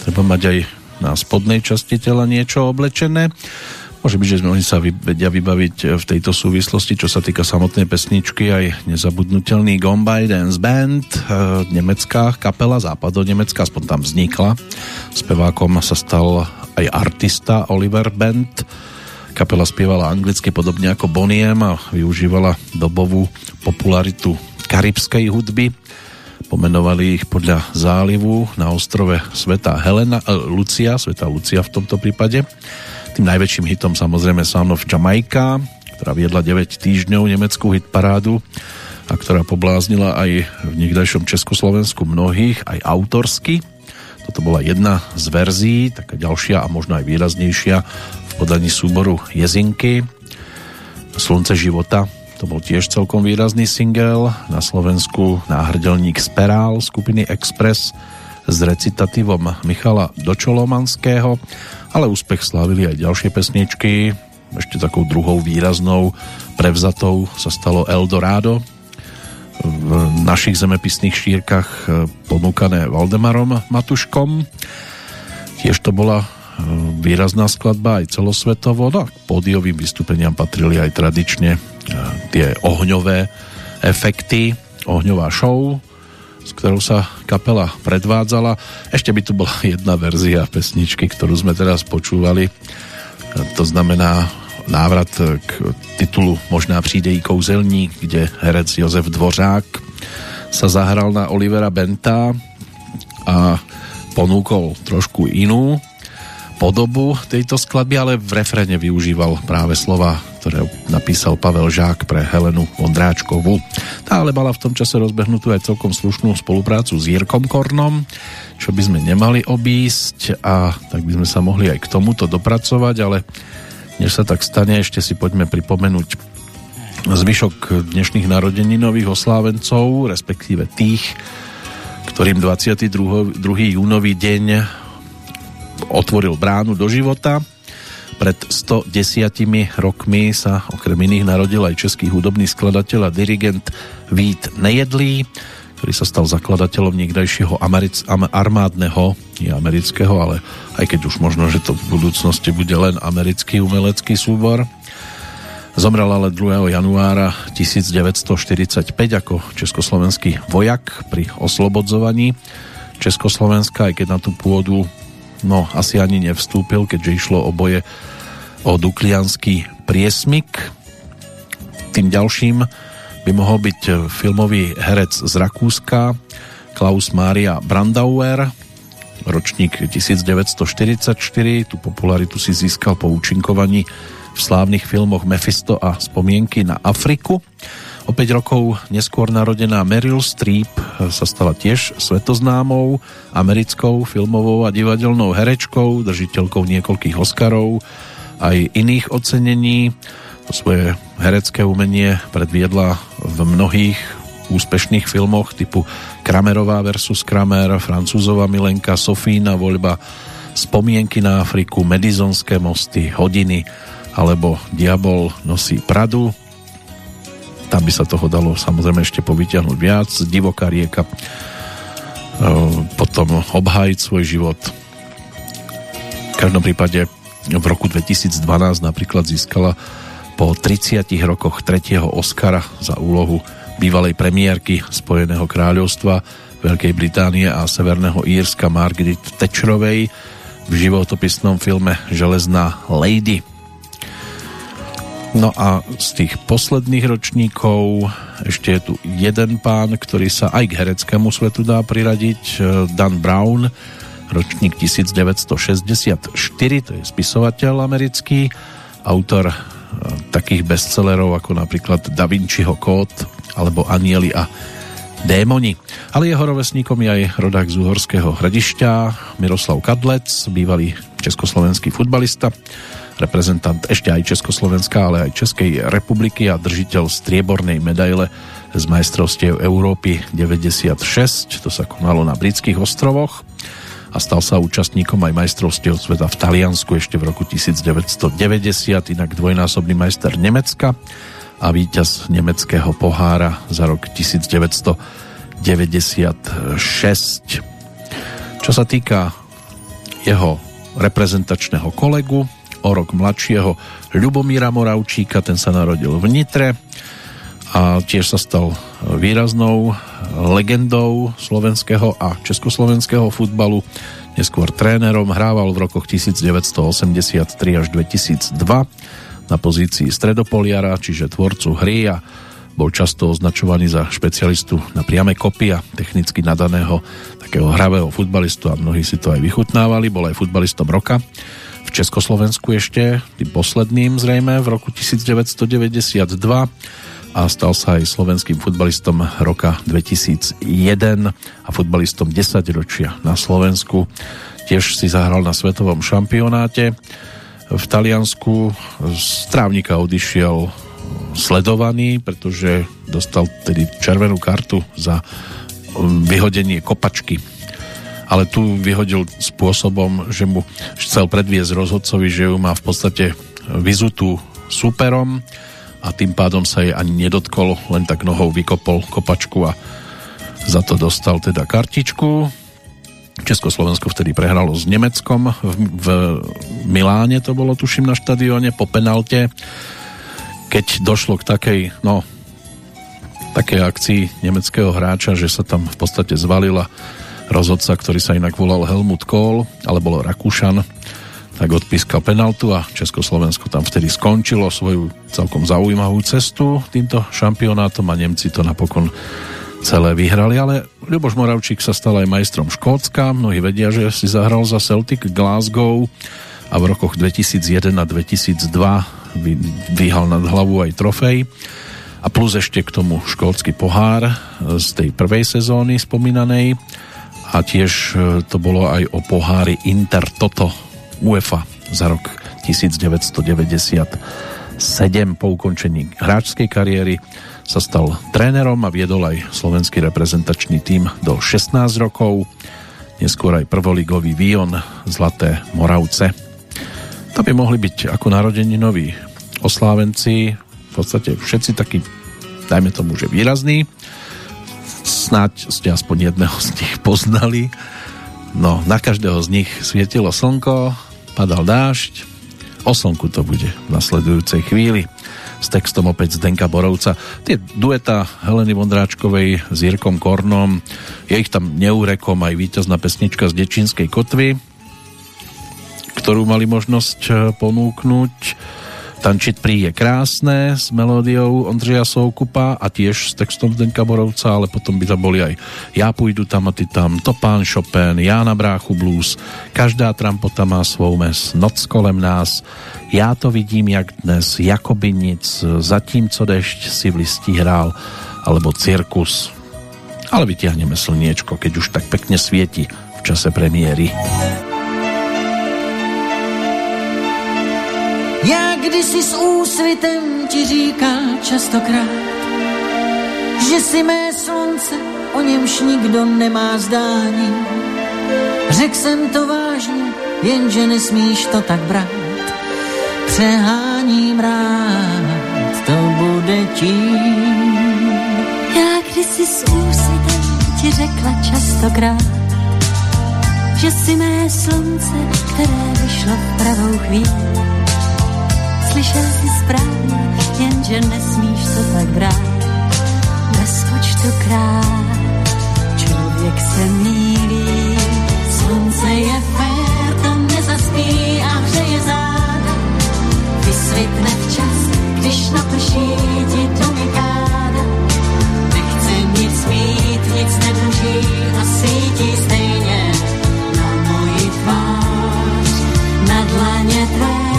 Speaker 1: treba mať aj na spodnej časti tela niečo oblečené. Môže byť, že sme sa vedia vybaviť v tejto súvislosti, čo sa týka samotnej pesničky, aj nezabudnutelný Gombay Dance Band, e, nemecká kapela, západo-nemecká, aspoň tam vznikla. Spevákom sa stal aj artista Oliver Band, Kapela spievala anglicky podobne ako Boniem a využívala dobovú popularitu karibskej hudby. Pomenovali ich podľa zálivu na ostrove Sveta Helena, eh, Lucia, Sveta Lucia v tomto prípade. Tým najväčším hitom samozrejme Sound of Jamaica, ktorá viedla 9 týždňov nemeckú hitparádu a ktorá pobláznila aj v niekdajšom Československu mnohých, aj autorsky. Toto bola jedna z verzií, taká ďalšia a možno aj výraznejšia podaní súboru Jezinky. Slunce života, to bol tiež celkom výrazný single. Na Slovensku náhrdelník Sperál skupiny Express s recitatívom Michala Dočolomanského, ale úspech slávili aj ďalšie pesničky. Ešte takou druhou výraznou prevzatou sa stalo Eldorado, v našich zemepisných šírkach ponúkané Valdemarom Matuškom. Tiež to bola výrazná skladba aj celosvetovo. No a k pódiovým vystúpeniam patrili aj tradične e, tie ohňové efekty, ohňová show, s ktorou sa kapela predvádzala. Ešte by tu bola jedna verzia pesničky, ktorú sme teraz počúvali. E, to znamená návrat k titulu Možná přijde i kouzelník, kde herec Jozef Dvořák sa zahral na Olivera Benta a ponúkol trošku inú podobu tejto skladby, ale v refrene využíval práve slova, ktoré napísal Pavel Žák pre Helenu Vondráčkovú. Tá ale mala v tom čase rozbehnutú aj celkom slušnú spoluprácu s Jirkom Kornom, čo by sme nemali obísť a tak by sme sa mohli aj k tomuto dopracovať, ale než sa tak stane, ešte si poďme pripomenúť zvyšok dnešných narodeninových oslávencov, respektíve tých, ktorým 22. 2. júnový deň otvoril bránu do života. Pred 110 rokmi sa okrem iných narodil aj český hudobný skladateľ a dirigent Vít Nejedlý, ktorý sa stal zakladateľom niekdajšieho americ- armádneho, nie amerického, ale aj keď už možno, že to v budúcnosti bude len americký umelecký súbor. Zomrel ale 2. januára 1945 ako československý vojak pri oslobodzovaní Československa, aj keď na tú pôdu no asi ani nevstúpil, keďže išlo o boje o Duklianský priesmik. Tým ďalším by mohol byť filmový herec z Rakúska Klaus Maria Brandauer, ročník 1944. Tú popularitu si získal po účinkovaní v slávnych filmoch Mephisto a Spomienky na Afriku. O 5 rokov neskôr narodená Meryl Streep sa stala tiež svetoznámou americkou filmovou a divadelnou herečkou, držiteľkou niekoľkých Oscarov, aj iných ocenení. To svoje herecké umenie predviedla v mnohých úspešných filmoch typu Kramerová versus Kramer, Francúzova milenka, Sofína voľba, Spomienky na Afriku, Medizonské mosty, Hodiny alebo Diabol nosí Pradu tam by sa toho dalo samozrejme ešte povyťahnuť viac. Divoká rieka, e, potom obhájiť svoj život. V každom prípade v roku 2012 napríklad získala po 30 rokoch tretieho Oscara za úlohu bývalej premiérky Spojeného kráľovstva Veľkej Británie a Severného Írska Margaret Thatcherovej v životopisnom filme Železná Lady. No a z tých posledných ročníkov ešte je tu jeden pán, ktorý sa aj k hereckému svetu dá priradiť, e, Dan Brown, ročník 1964, to je spisovateľ americký, autor e, takých bestsellerov ako napríklad Da Vinciho kód alebo Anieli a démoni. Ale jeho rovesníkom je aj rodák z Uhorského hradišťa Miroslav Kadlec, bývalý československý futbalista, reprezentant ešte aj Československa, ale aj Českej republiky a držiteľ striebornej medaile z majstrovstiev Európy 96, to sa konalo na britských ostrovoch a stal sa účastníkom aj majstrovstiev sveta v Taliansku ešte v roku 1990, inak dvojnásobný majster Nemecka a víťaz nemeckého pohára za rok 1991. Čo sa týka jeho reprezentačného kolegu, o rok mladšieho Ľubomíra Moravčíka, ten sa narodil v Nitre a tiež sa stal výraznou legendou slovenského a československého futbalu, neskôr trénerom, hrával v rokoch 1983 až 2002 na pozícii stredopoliara, čiže tvorcu hry a bol často označovaný za špecialistu na priame kopy technicky nadaného takého hravého futbalistu a mnohí si to aj vychutnávali. Bol aj futbalistom roka v Československu ešte, tým posledným zrejme v roku 1992 a stal sa aj slovenským futbalistom roka 2001 a futbalistom 10 ročia na Slovensku. Tiež si zahral na svetovom šampionáte v Taliansku. Z trávnika odišiel sledovaný, pretože dostal tedy červenú kartu za um, vyhodenie kopačky. Ale tu vyhodil spôsobom, že mu chcel predviesť rozhodcovi, že ju má v podstate vyzutú superom a tým pádom sa jej ani nedotkol, len tak nohou vykopol kopačku a za to dostal teda kartičku. Československo vtedy prehralo s Nemeckom v, v Miláne, to bolo tuším na štadióne po penalte keď došlo k takej, no, takej akcii nemeckého hráča, že sa tam v podstate zvalila rozhodca, ktorý sa inak volal Helmut Kohl, ale bol Rakúšan, tak odpískal penaltu a Československo tam vtedy skončilo svoju celkom zaujímavú cestu týmto šampionátom a Nemci to napokon celé vyhrali, ale Ľuboš Moravčík sa stal aj majstrom Škótska, mnohí vedia, že si zahral za Celtic Glasgow a v rokoch 2001 a 2002 vyhal nad hlavu aj trofej. A plus ešte k tomu škótsky pohár z tej prvej sezóny spomínanej a tiež e, to bolo aj o pohári Inter Toto UEFA za rok 1997 po ukončení hráčskej kariéry sa stal trénerom a viedol aj slovenský reprezentačný tím do 16 rokov. Neskôr aj prvoligový Vion Zlaté Moravce. To by mohli byť ako narodeninový oslávenci, v podstate všetci takí, dajme tomu, že výrazní. Snáď ste aspoň jedného z nich poznali. No, na každého z nich svietilo slnko, padal dážď, o slnku to bude v nasledujúcej chvíli s textom opäť Zdenka Borovca. Tie dueta Heleny Vondráčkovej s Jirkom Kornom, je ich tam neurekom aj víťazná pesnička z Dečínskej kotvy, ktorú mali možnosť eh, ponúknuť. Tančiť prí je krásne s melódiou Ondřeja Soukupa a tiež s textom Zdenka Borovca, ale potom by tam boli aj Ja půjdu tam a ty tam, to pán Chopin, Já na bráchu blues, Každá trampota má svou mes, Noc kolem nás, Já to vidím jak dnes, Jakoby nic, Zatímco dešť si v listí hrál, alebo Cirkus. Ale vytiahneme slniečko, keď už tak pekne svieti v čase premiéry.
Speaker 5: Já kdysi s úsvitem ti říká častokrát, že si mé slunce, o němž nikdo nemá zdání. Řekl jsem to vážně, jenže nesmíš to tak brát. Přeháním rád, to bude tím.
Speaker 3: Já kdysi s úsvitem ti řekla častokrát, že si mé slunce, které vyšlo v pravou chvíli slyšel si správně, jenže nesmíš to tak brát. Bez počtu krát člověk se mílí, slunce je fér, to nezaspí a hřeje záda. Vysvětne včas, když naprší ti do káda. Nechce nic mít, nic nedluží a svítí stejně na moji tvář, na dlaně tvé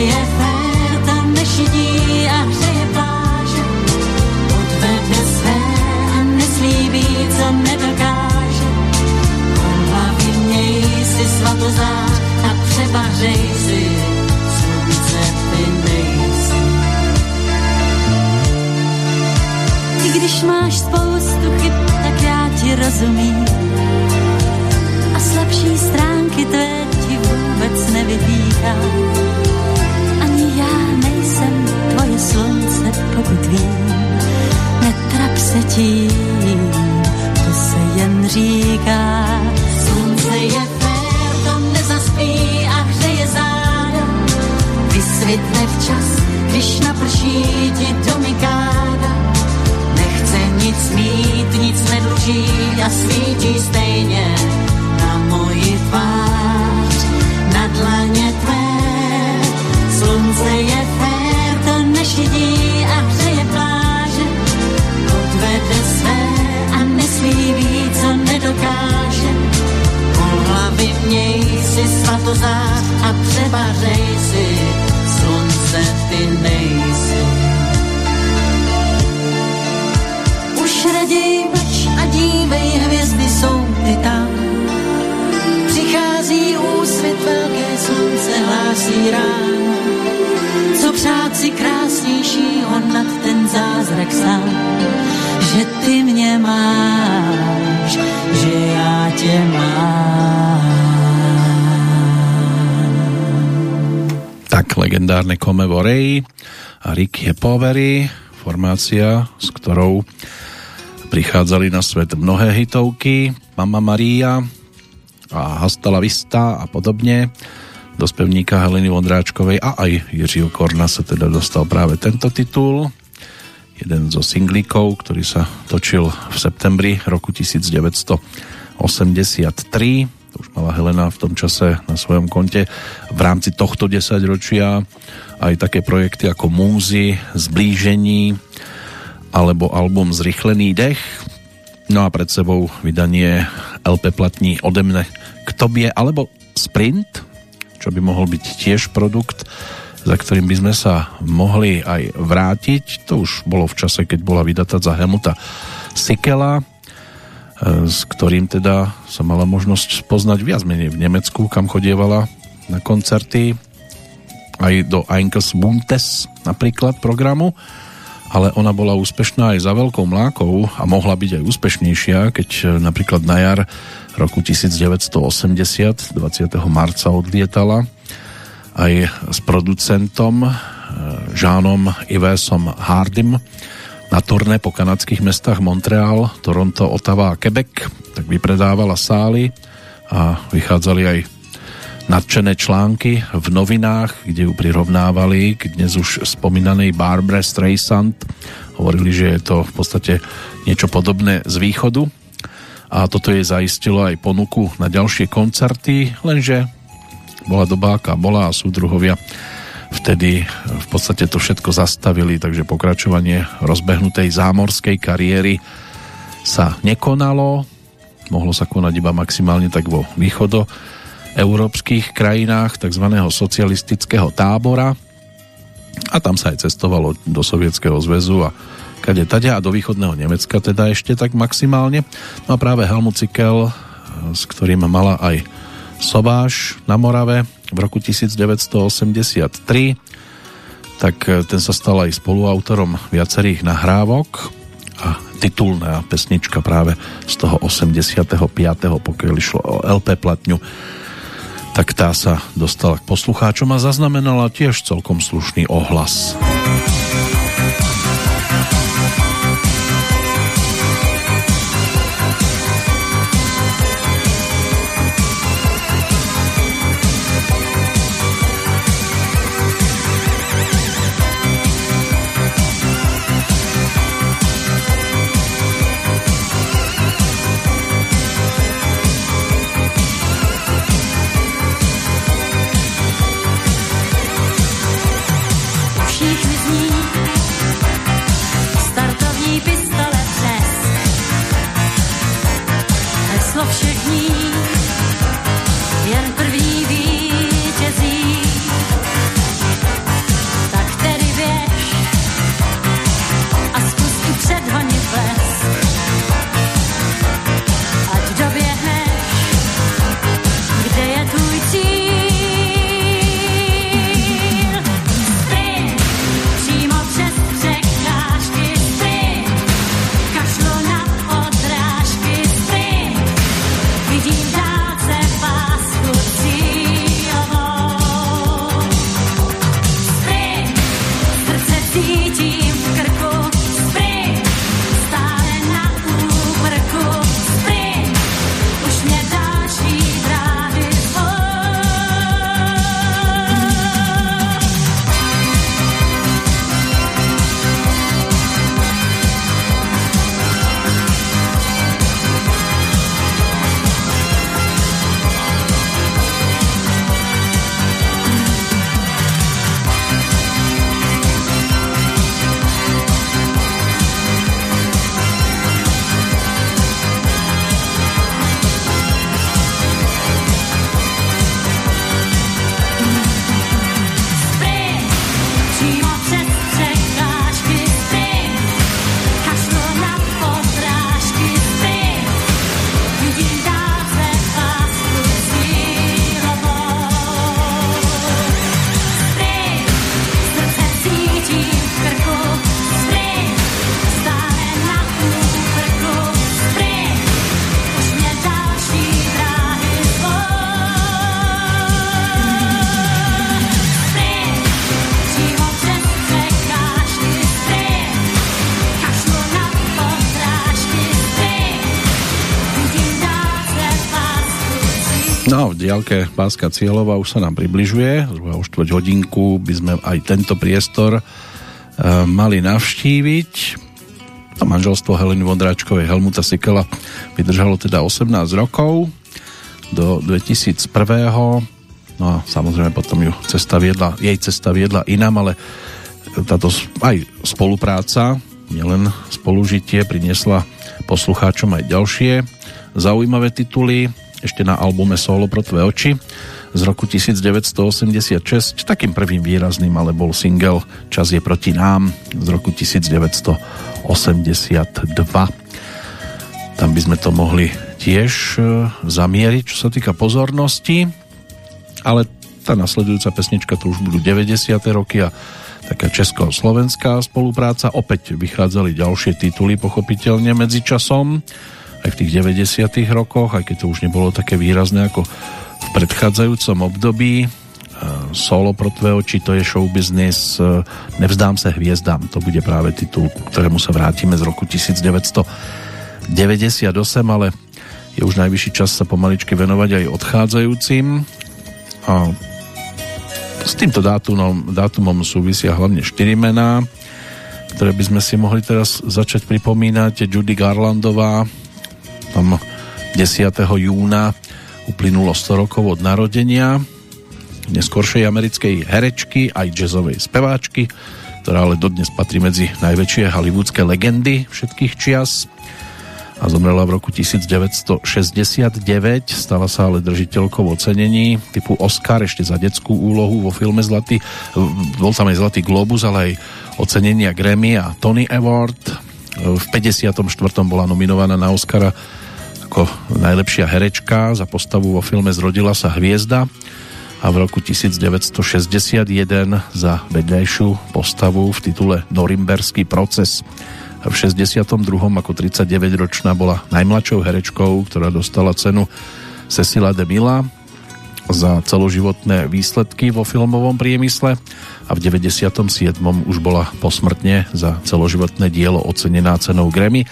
Speaker 3: je fér, nešidí a hřeje pláže. Odvede své a neslíbí, co nedokáže. Hlavy měj si svatozář a si, slunce ty nejsi. Když máš spoustu tak já ti rozumím. A slabší stránky tvé ti vůbec tvoje slunce, pokud vím. Netrap
Speaker 6: se tím, to se jen říká.
Speaker 3: Slunce je fér, to nezaspí a hřeje záda. Vysvětne včas, když naprší ti domikáda. Nechce nic mít, nic nedluží a svítí stejně na moji tvář, na dlaně tvé. Slunce je fér, nešidí a hřeje pláže. Odvede své a neslí ví, co nedokáže. U hlavy měj si svatozák a převařej si, slunce ty nejsi. Už raději mlč a dívej, hvězdy jsou ty tam. Přichází úsvit, velké slunce hlásí ráno. Co přát si krásnějšího nad ten zázrak sám, že ty mě máš, že já tě mám.
Speaker 1: Tak, legendárne Come Vorey a Rick Povery, formácia, s ktorou prichádzali na svet mnohé hitovky, Mama Maria a Hasta la Vista a podobne. Do spevníka Heleny Vondráčkovej a aj Jiřího Korna sa teda dostal práve tento titul. Jeden zo singlíkov, ktorý sa točil v septembri roku 1983. To už mala Helena v tom čase na svojom konte v rámci tohto desaťročia aj také projekty ako Múzy, Zblížení alebo album Zrychlený dech. No a pred sebou vydanie LP platní ode mne k tobie alebo Sprint, čo by mohol byť tiež produkt, za ktorým by sme sa mohli aj vrátiť. To už bolo v čase, keď bola vydatá za Helmuta Sikela, e, s ktorým teda sa mala možnosť poznať viac menej v Nemecku, kam chodievala na koncerty, aj do Einkels Buntes napríklad programu, ale ona bola úspešná aj za veľkou mlákou a mohla byť aj úspešnejšia, keď napríklad na jar roku 1980 20. marca odlietala aj s producentom Žánom Ivesom Hardym na turné po kanadských mestách Montreal, Toronto, Ottawa a Quebec, tak vypredávala sály a vychádzali aj nadšené články v novinách, kde ju prirovnávali k dnes už spomínanej Barbara Streisand. Hovorili, že je to v podstate niečo podobné z východu a toto jej zaistilo aj ponuku na ďalšie koncerty, lenže bola doba, aká bola a súdruhovia vtedy v podstate to všetko zastavili, takže pokračovanie rozbehnutej zámorskej kariéry sa nekonalo, mohlo sa konať iba maximálne tak vo východo európskych krajinách tzv. socialistického tábora a tam sa aj cestovalo do Sovietskeho zväzu a kade tadia a do východného Nemecka teda ešte tak maximálne. No a práve Helmut Cikel, s ktorým mala aj Sobáš na Morave v roku 1983, tak ten sa stal aj spoluautorom viacerých nahrávok a titulná pesnička práve z toho 85. pokiaľ išlo o LP platňu tak tá sa dostala k poslucháčom a zaznamenala tiež celkom slušný ohlas. Thank you. 奇迹。Diálke Páska Cieľova už sa nám približuje, zhruba o štvrť hodinku by sme aj tento priestor e, mali navštíviť. To manželstvo Heleny Vondráčkovej Helmuta Sikela vydržalo teda 18 rokov do 2001. No a samozrejme potom ju cesta viedla, jej cesta viedla inám, ale táto aj spolupráca, nielen spolužitie, priniesla poslucháčom aj ďalšie zaujímavé tituly ešte na albume Solo pro tvé oči z roku 1986. Takým prvým výrazným ale bol single Čas je proti nám z roku 1982. Tam by sme to mohli tiež e, zamieriť, čo sa týka pozornosti, ale tá nasledujúca pesnička to už budú 90. roky a taká česko-slovenská spolupráca. Opäť vychádzali ďalšie tituly, pochopiteľne medzi časom aj v tých 90. rokoch, aj keď to už nebolo také výrazné ako v predchádzajúcom období. Solo pro tvé oči, to je show business, Nevzdám sa hviezdám, to bude práve titul, ku ktorému sa vrátime z roku 1998, ale je už najvyšší čas sa pomaličky venovať aj odchádzajúcim. A s týmto dátumom, dátumom súvisia hlavne 4 mená, ktoré by sme si mohli teraz začať pripomínať. Judy Garlandová, tam 10. júna uplynulo 100 rokov od narodenia neskoršej americkej herečky aj jazzovej speváčky, ktorá ale dodnes patrí medzi najväčšie hollywoodske legendy všetkých čias a zomrela v roku 1969. Stala sa ale držiteľkou ocenení typu Oscar ešte za detskú úlohu vo filme Zlatý, bol tam aj Zlatý Globus, ale aj ocenenia Grammy a Tony Award. V 54. bola nominovaná na Oscara ako najlepšia herečka za postavu vo filme Zrodila sa hviezda a v roku 1961 za vedľajšiu postavu v titule Norimberský proces. V 62. ako 39-ročná bola najmladšou herečkou, ktorá dostala cenu Cecila de Mila za celoživotné výsledky vo filmovom priemysle a v 97. už bola posmrtne za celoživotné dielo ocenená cenou Grammy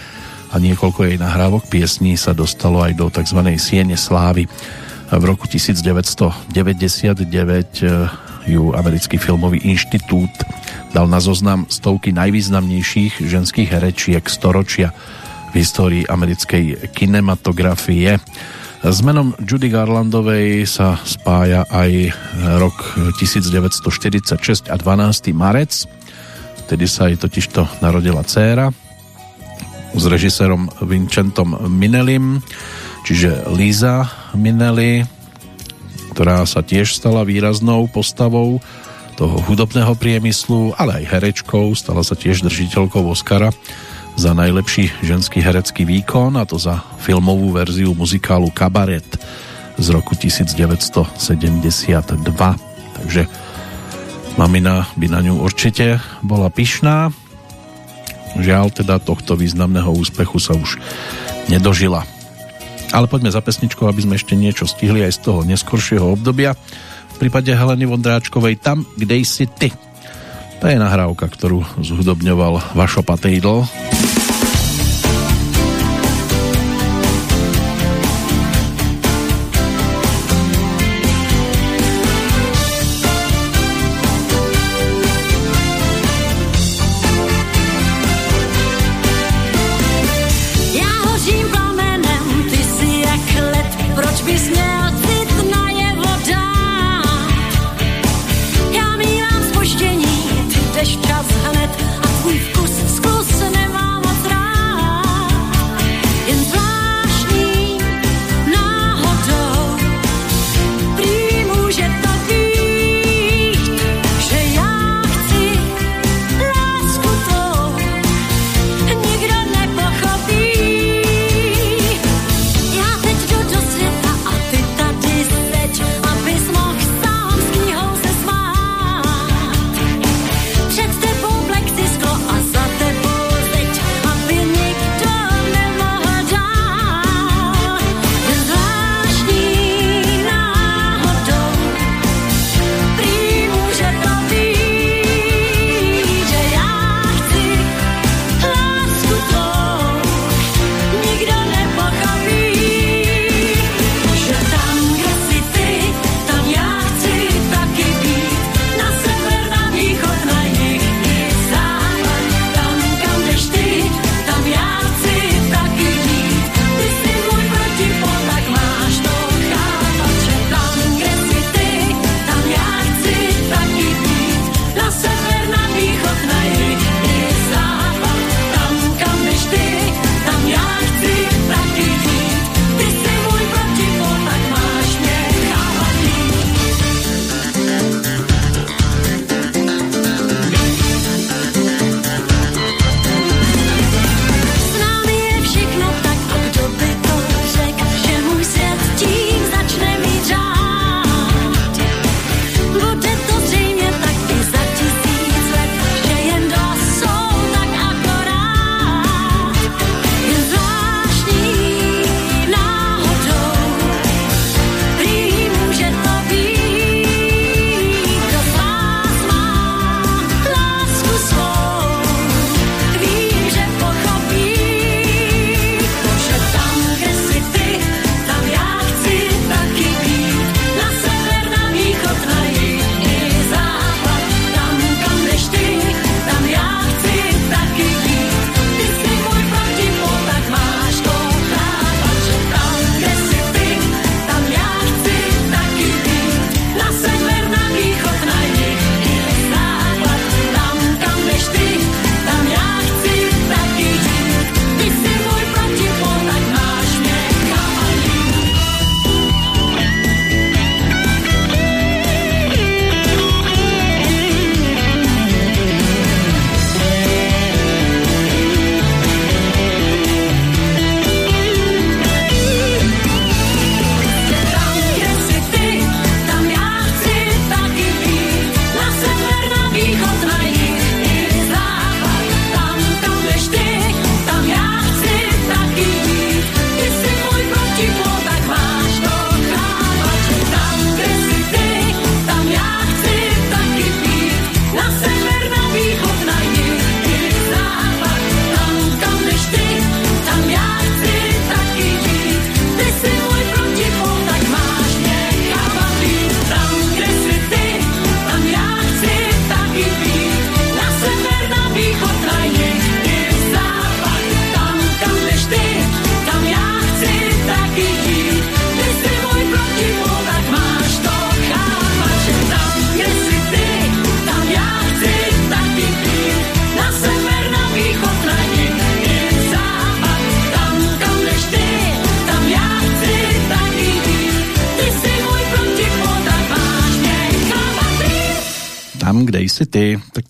Speaker 1: a niekoľko jej nahrávok piesní sa dostalo aj do tzv. Siene slávy. V roku 1999 eh, ju Americký filmový inštitút dal na zoznam stovky najvýznamnejších ženských herečiek storočia v histórii americkej kinematografie. S menom Judy Garlandovej sa spája aj rok 1946 a 12. marec. Vtedy sa jej totižto narodila dcéra, s režisérom Vincentom Minelim, čiže Líza Minelli, ktorá sa tiež stala výraznou postavou toho hudobného priemyslu, ale aj herečkou, stala sa tiež držiteľkou Oscara za najlepší ženský herecký výkon a to za filmovú verziu muzikálu Kabaret z roku 1972. Takže mamina by na ňu určite bola pyšná Žiaľ teda tohto významného úspechu sa už nedožila. Ale poďme za pesničkou, aby sme ešte niečo stihli aj z toho neskoršieho obdobia. V prípade Heleny Vondráčkovej Tam, kde si ty. To je nahrávka, ktorú zhudobňoval Vašo Patejdl.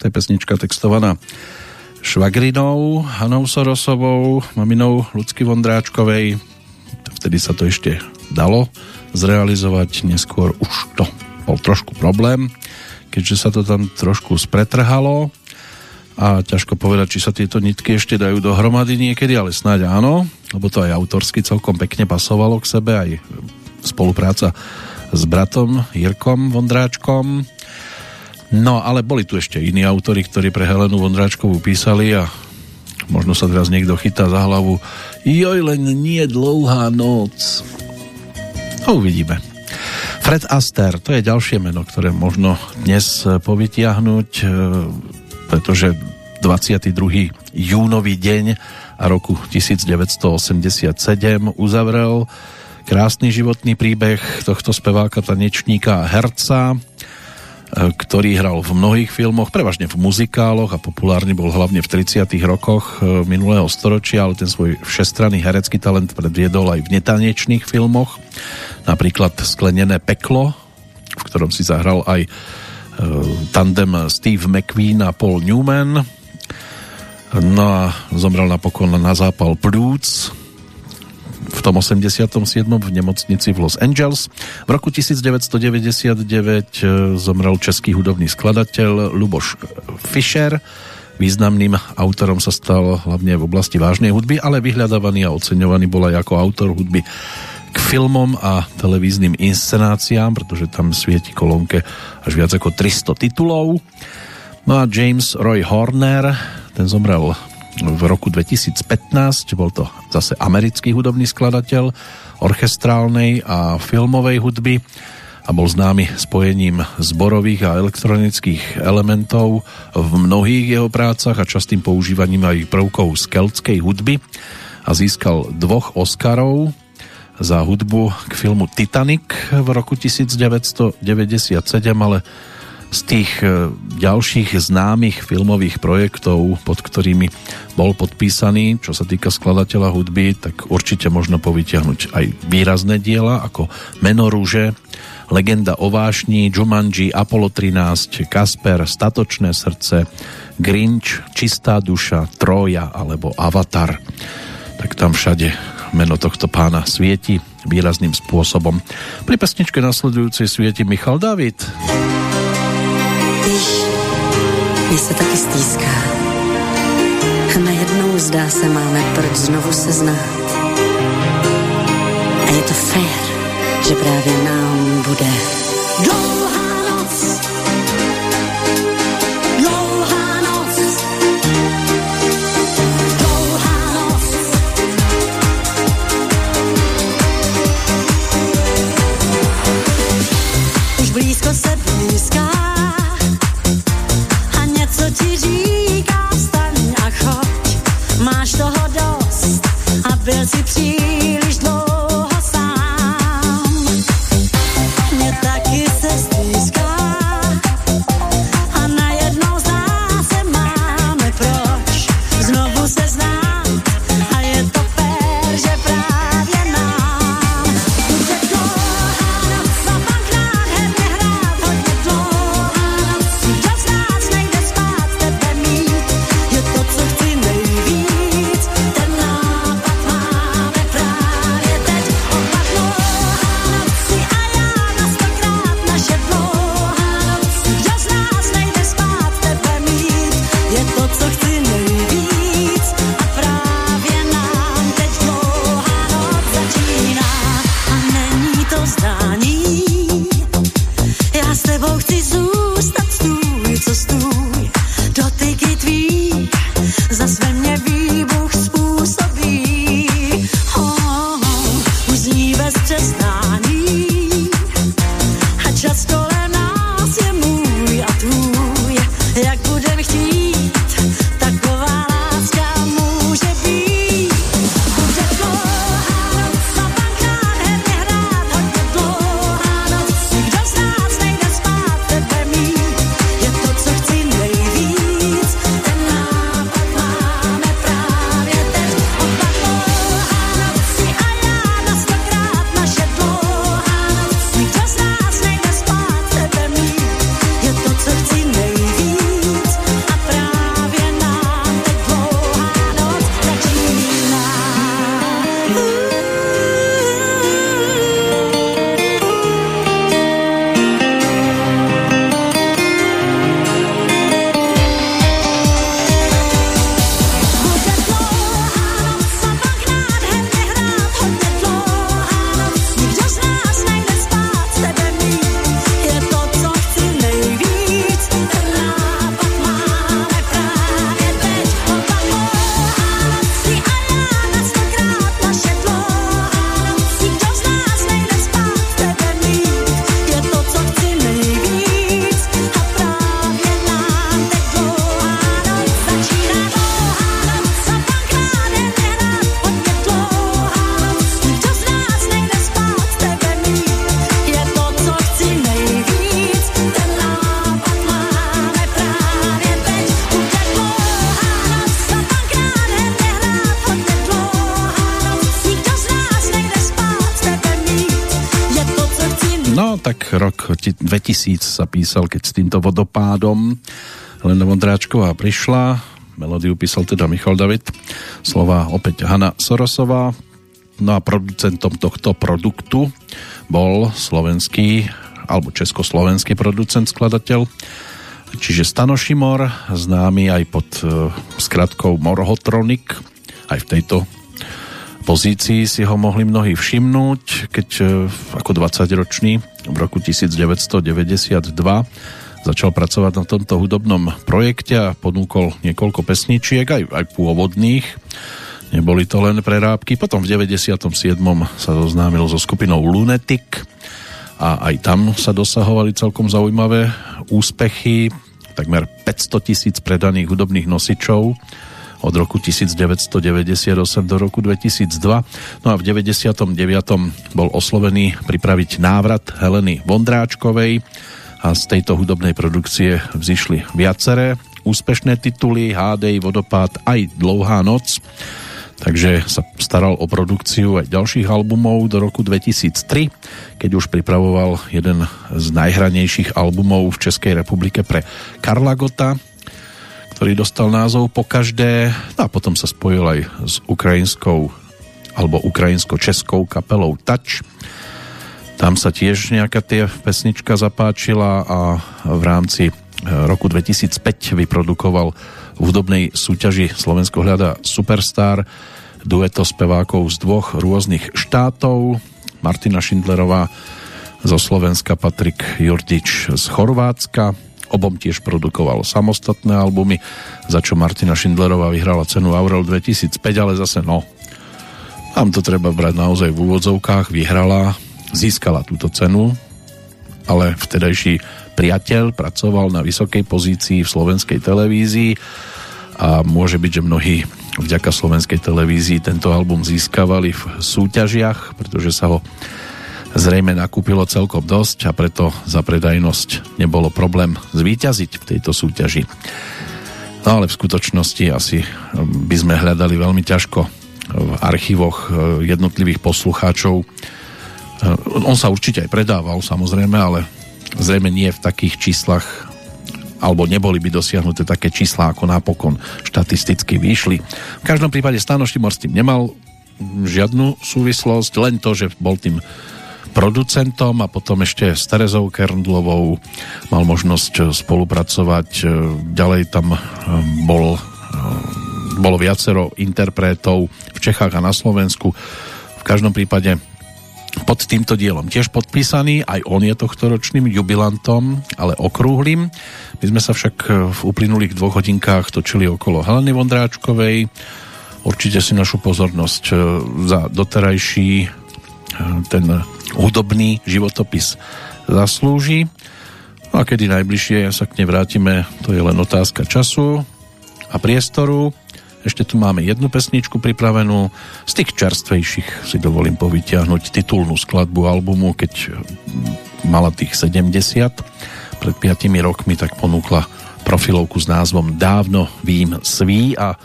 Speaker 1: Je pesnička textovaná švagrinou Hanou Sorosovou, maminou Lucky Vondráčkovej. Vtedy sa to ešte dalo zrealizovať, neskôr už to bol trošku problém, keďže sa to tam trošku spretrhalo a ťažko povedať, či sa tieto nitky ešte dajú dohromady niekedy, ale snáď áno, lebo to aj autorsky celkom pekne pasovalo k sebe, aj spolupráca s bratom Jirkom Vondráčkom. No, ale boli tu ešte iní autory, ktorí pre Helenu Vondráčkovú písali a možno sa teraz niekto chytá za hlavu joj, len nie dlouhá noc. No, uvidíme. Fred Aster, to je ďalšie meno, ktoré možno dnes povytiahnuť, e, pretože 22. júnový deň a roku 1987 uzavrel krásny životný príbeh tohto speváka, tanečníka a herca, ktorý hral v mnohých filmoch, prevažne v muzikáloch a populárny bol hlavne v 30. rokoch e, minulého storočia, ale ten svoj všestranný herecký talent predviedol aj v netanečných filmoch, napríklad Sklenené peklo, v ktorom si zahral aj e, tandem Steve McQueen a Paul Newman. No a zomrel napokon na zápal plúc v tom 87. v nemocnici v Los Angeles. V roku 1999 e, zomrel český hudobný skladateľ Luboš Fischer. Významným autorom sa stal hlavne v oblasti vážnej hudby, ale vyhľadávaný a oceňovaný bol aj ako autor hudby k filmom a televíznym inscenáciám, pretože tam svieti kolónke až viac ako 300 titulov. No a James Roy Horner, ten zomrel v roku 2015. Bol to zase americký hudobný skladateľ orchestrálnej a filmovej hudby a bol známy spojením zborových a elektronických elementov v mnohých jeho prácach a častým používaním aj prvkov z keltskej hudby a získal dvoch Oscarov za hudbu k filmu Titanic v roku 1997, ale z tých e, ďalších známych filmových projektov, pod ktorými bol podpísaný, čo sa týka skladateľa hudby, tak určite možno povytiahnuť aj výrazné diela ako Meno rúže, Legenda o vášni, Jumanji, Apollo 13, Kasper, Statočné srdce, Grinch, Čistá duša, Troja alebo Avatar. Tak tam všade meno tohto pána svieti výrazným spôsobom. Pri pesničke nasledujúcej svieti Michal David.
Speaker 3: Víš, mě se taky stýská. A najednou zdá se máme proč znovu se znát. A je to fér, že právě nám bude dlouhá
Speaker 1: vodopádom Lena Vondráčková prišla. Melódiu písal teda Michal David. Slova opäť Hanna Sorosová. No a producentom tohto produktu bol slovenský alebo československý producent, skladateľ čiže Stano Šimor, známy aj pod uh, skratkou Morhotronic. Aj v tejto pozícii si ho mohli mnohí všimnúť, keď uh, ako 20-ročný v roku 1992 začal pracovať na tomto hudobnom projekte a ponúkol niekoľko pesničiek, aj, aj pôvodných. Neboli to len prerábky. Potom v 97. sa zoznámil so skupinou Lunatic a aj tam sa dosahovali celkom zaujímavé úspechy. Takmer 500 tisíc predaných hudobných nosičov od roku 1998 do roku 2002. No a v 99. bol oslovený pripraviť návrat Heleny Vondráčkovej a z tejto hudobnej produkcie vzýšli viaceré úspešné tituly Hádej, Vodopád aj Dlouhá noc takže sa staral o produkciu aj ďalších albumov do roku 2003, keď už pripravoval jeden z najhranejších albumov v Českej republike pre Karla Gota, ktorý dostal názov po každé no a potom sa spojil aj s ukrajinskou alebo ukrajinsko-českou kapelou Touch. Tam sa tiež nejaká tie pesnička zapáčila a v rámci e, roku 2005 vyprodukoval v hudobnej súťaži Slovensko hľada Superstar dueto spevákov z dvoch rôznych štátov. Martina Šindlerová zo Slovenska, Patrik Jurdič z Chorvátska. Obom tiež produkoval samostatné albumy za čo Martina Šindlerová vyhrala cenu Aurel 2005 ale zase no. Tam to treba brať naozaj v úvodzovkách vyhrala, získala túto cenu ale vtedajší priateľ pracoval na vysokej pozícii v slovenskej televízii a môže byť, že mnohí vďaka slovenskej televízii tento album získavali v súťažiach, pretože sa ho zrejme nakúpilo celkom dosť a preto za predajnosť nebolo problém zvíťaziť v tejto súťaži. No ale v skutočnosti asi by sme hľadali veľmi ťažko v archívoch jednotlivých poslucháčov. On sa určite aj predával samozrejme, ale zrejme nie v takých číslach alebo neboli by dosiahnuté také čísla, ako napokon štatisticky vyšli. V každom prípade Stano Štimor s tým nemal žiadnu súvislosť, len to, že bol tým producentom a potom ešte s Terezou Kerndlovou mal možnosť spolupracovať. Ďalej tam eh, bol, eh, bolo viacero interpretov v Čechách a na Slovensku. V každom prípade pod týmto dielom tiež podpísaný, aj on je tohtoročným jubilantom, ale okrúhlým. My sme sa však v uplynulých dvoch hodinkách točili okolo Heleny Vondráčkovej. Určite si našu pozornosť e, za doterajší e, ten hudobný životopis zaslúži. No a kedy najbližšie sa k nej to je len otázka času a priestoru. Ešte tu máme jednu pesničku pripravenú. Z tých čerstvejších si dovolím povytiahnuť titulnú skladbu albumu, keď mala tých 70. Pred 5 rokmi tak ponúkla profilovku s názvom Dávno vím sví a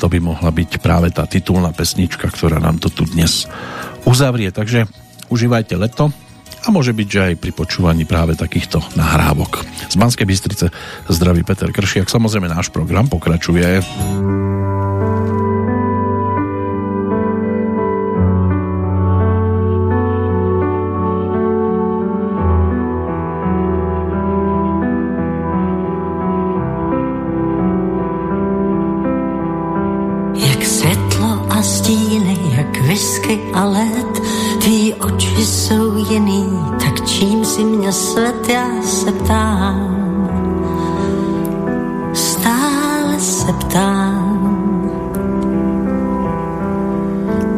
Speaker 1: to by mohla byť práve tá titulná pesnička, ktorá nám to tu dnes uzavrie. Takže užívajte leto a môže byť, že aj pri počúvaní práve takýchto nahrávok. Z Banskej Bystrice zdraví Peter Kršiak. Samozrejme náš program pokračuje.
Speaker 7: A let, tvý oči jsou jiný, tak čím si mě sled, já se ptám. Stále se ptám.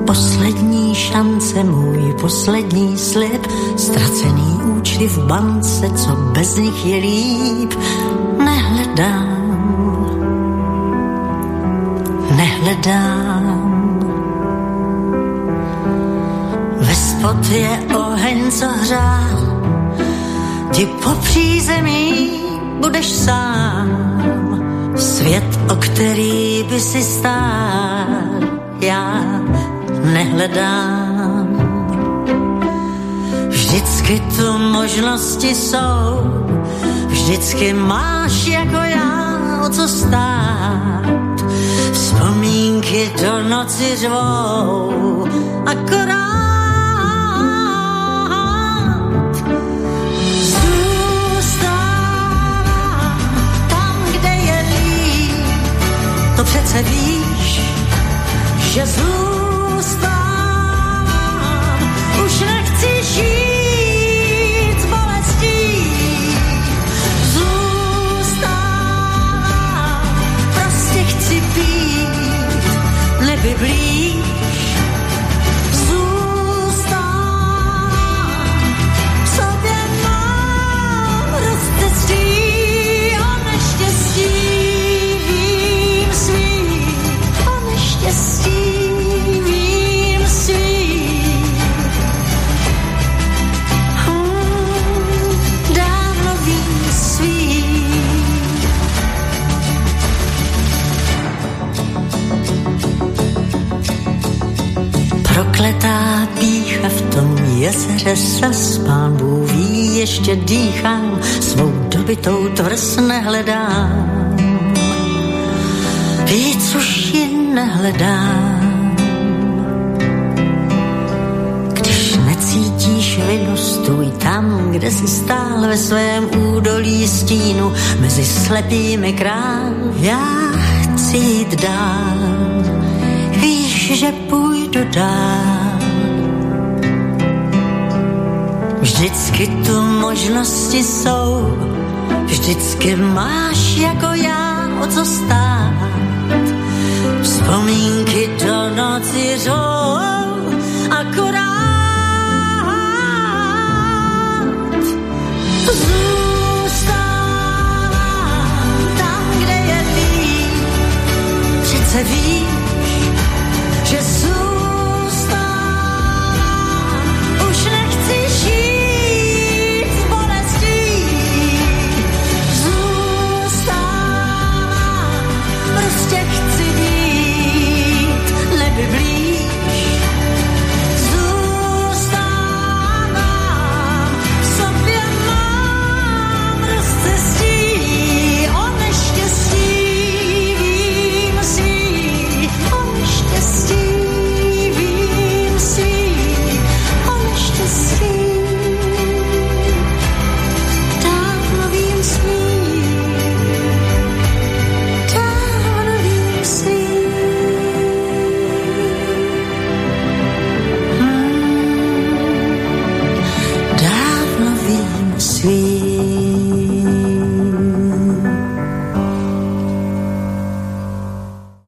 Speaker 7: Poslední šance, můj poslední slib, ztracený účty v bance, co bez nich je líp, nehledám. Nehledám Spod je oheň, co hřál, ti po přízemí budeš sám. Svět, o který by si stál, já nehledám.
Speaker 3: Vždycky tu možnosti jsou, vždycky máš jako já o co stát. Vzpomínky do noci řvou, akorát přece víš, že zůstávám, jezeře pán Bůh ví, ještě dýchám, svou dobitou tvrz nehledám. Víc už ji nehledám. Když necítíš vinu, stůj tam, kde si stál ve svém údolí stínu, mezi slepými král, já chci jít dál. Víš, že půjdu dál. Vždycky tu možnosti jsou, vždycky máš jako já o co stát. Vzpomínky do noci řou, akorát zůstávám tam, kde je víc. Přece víc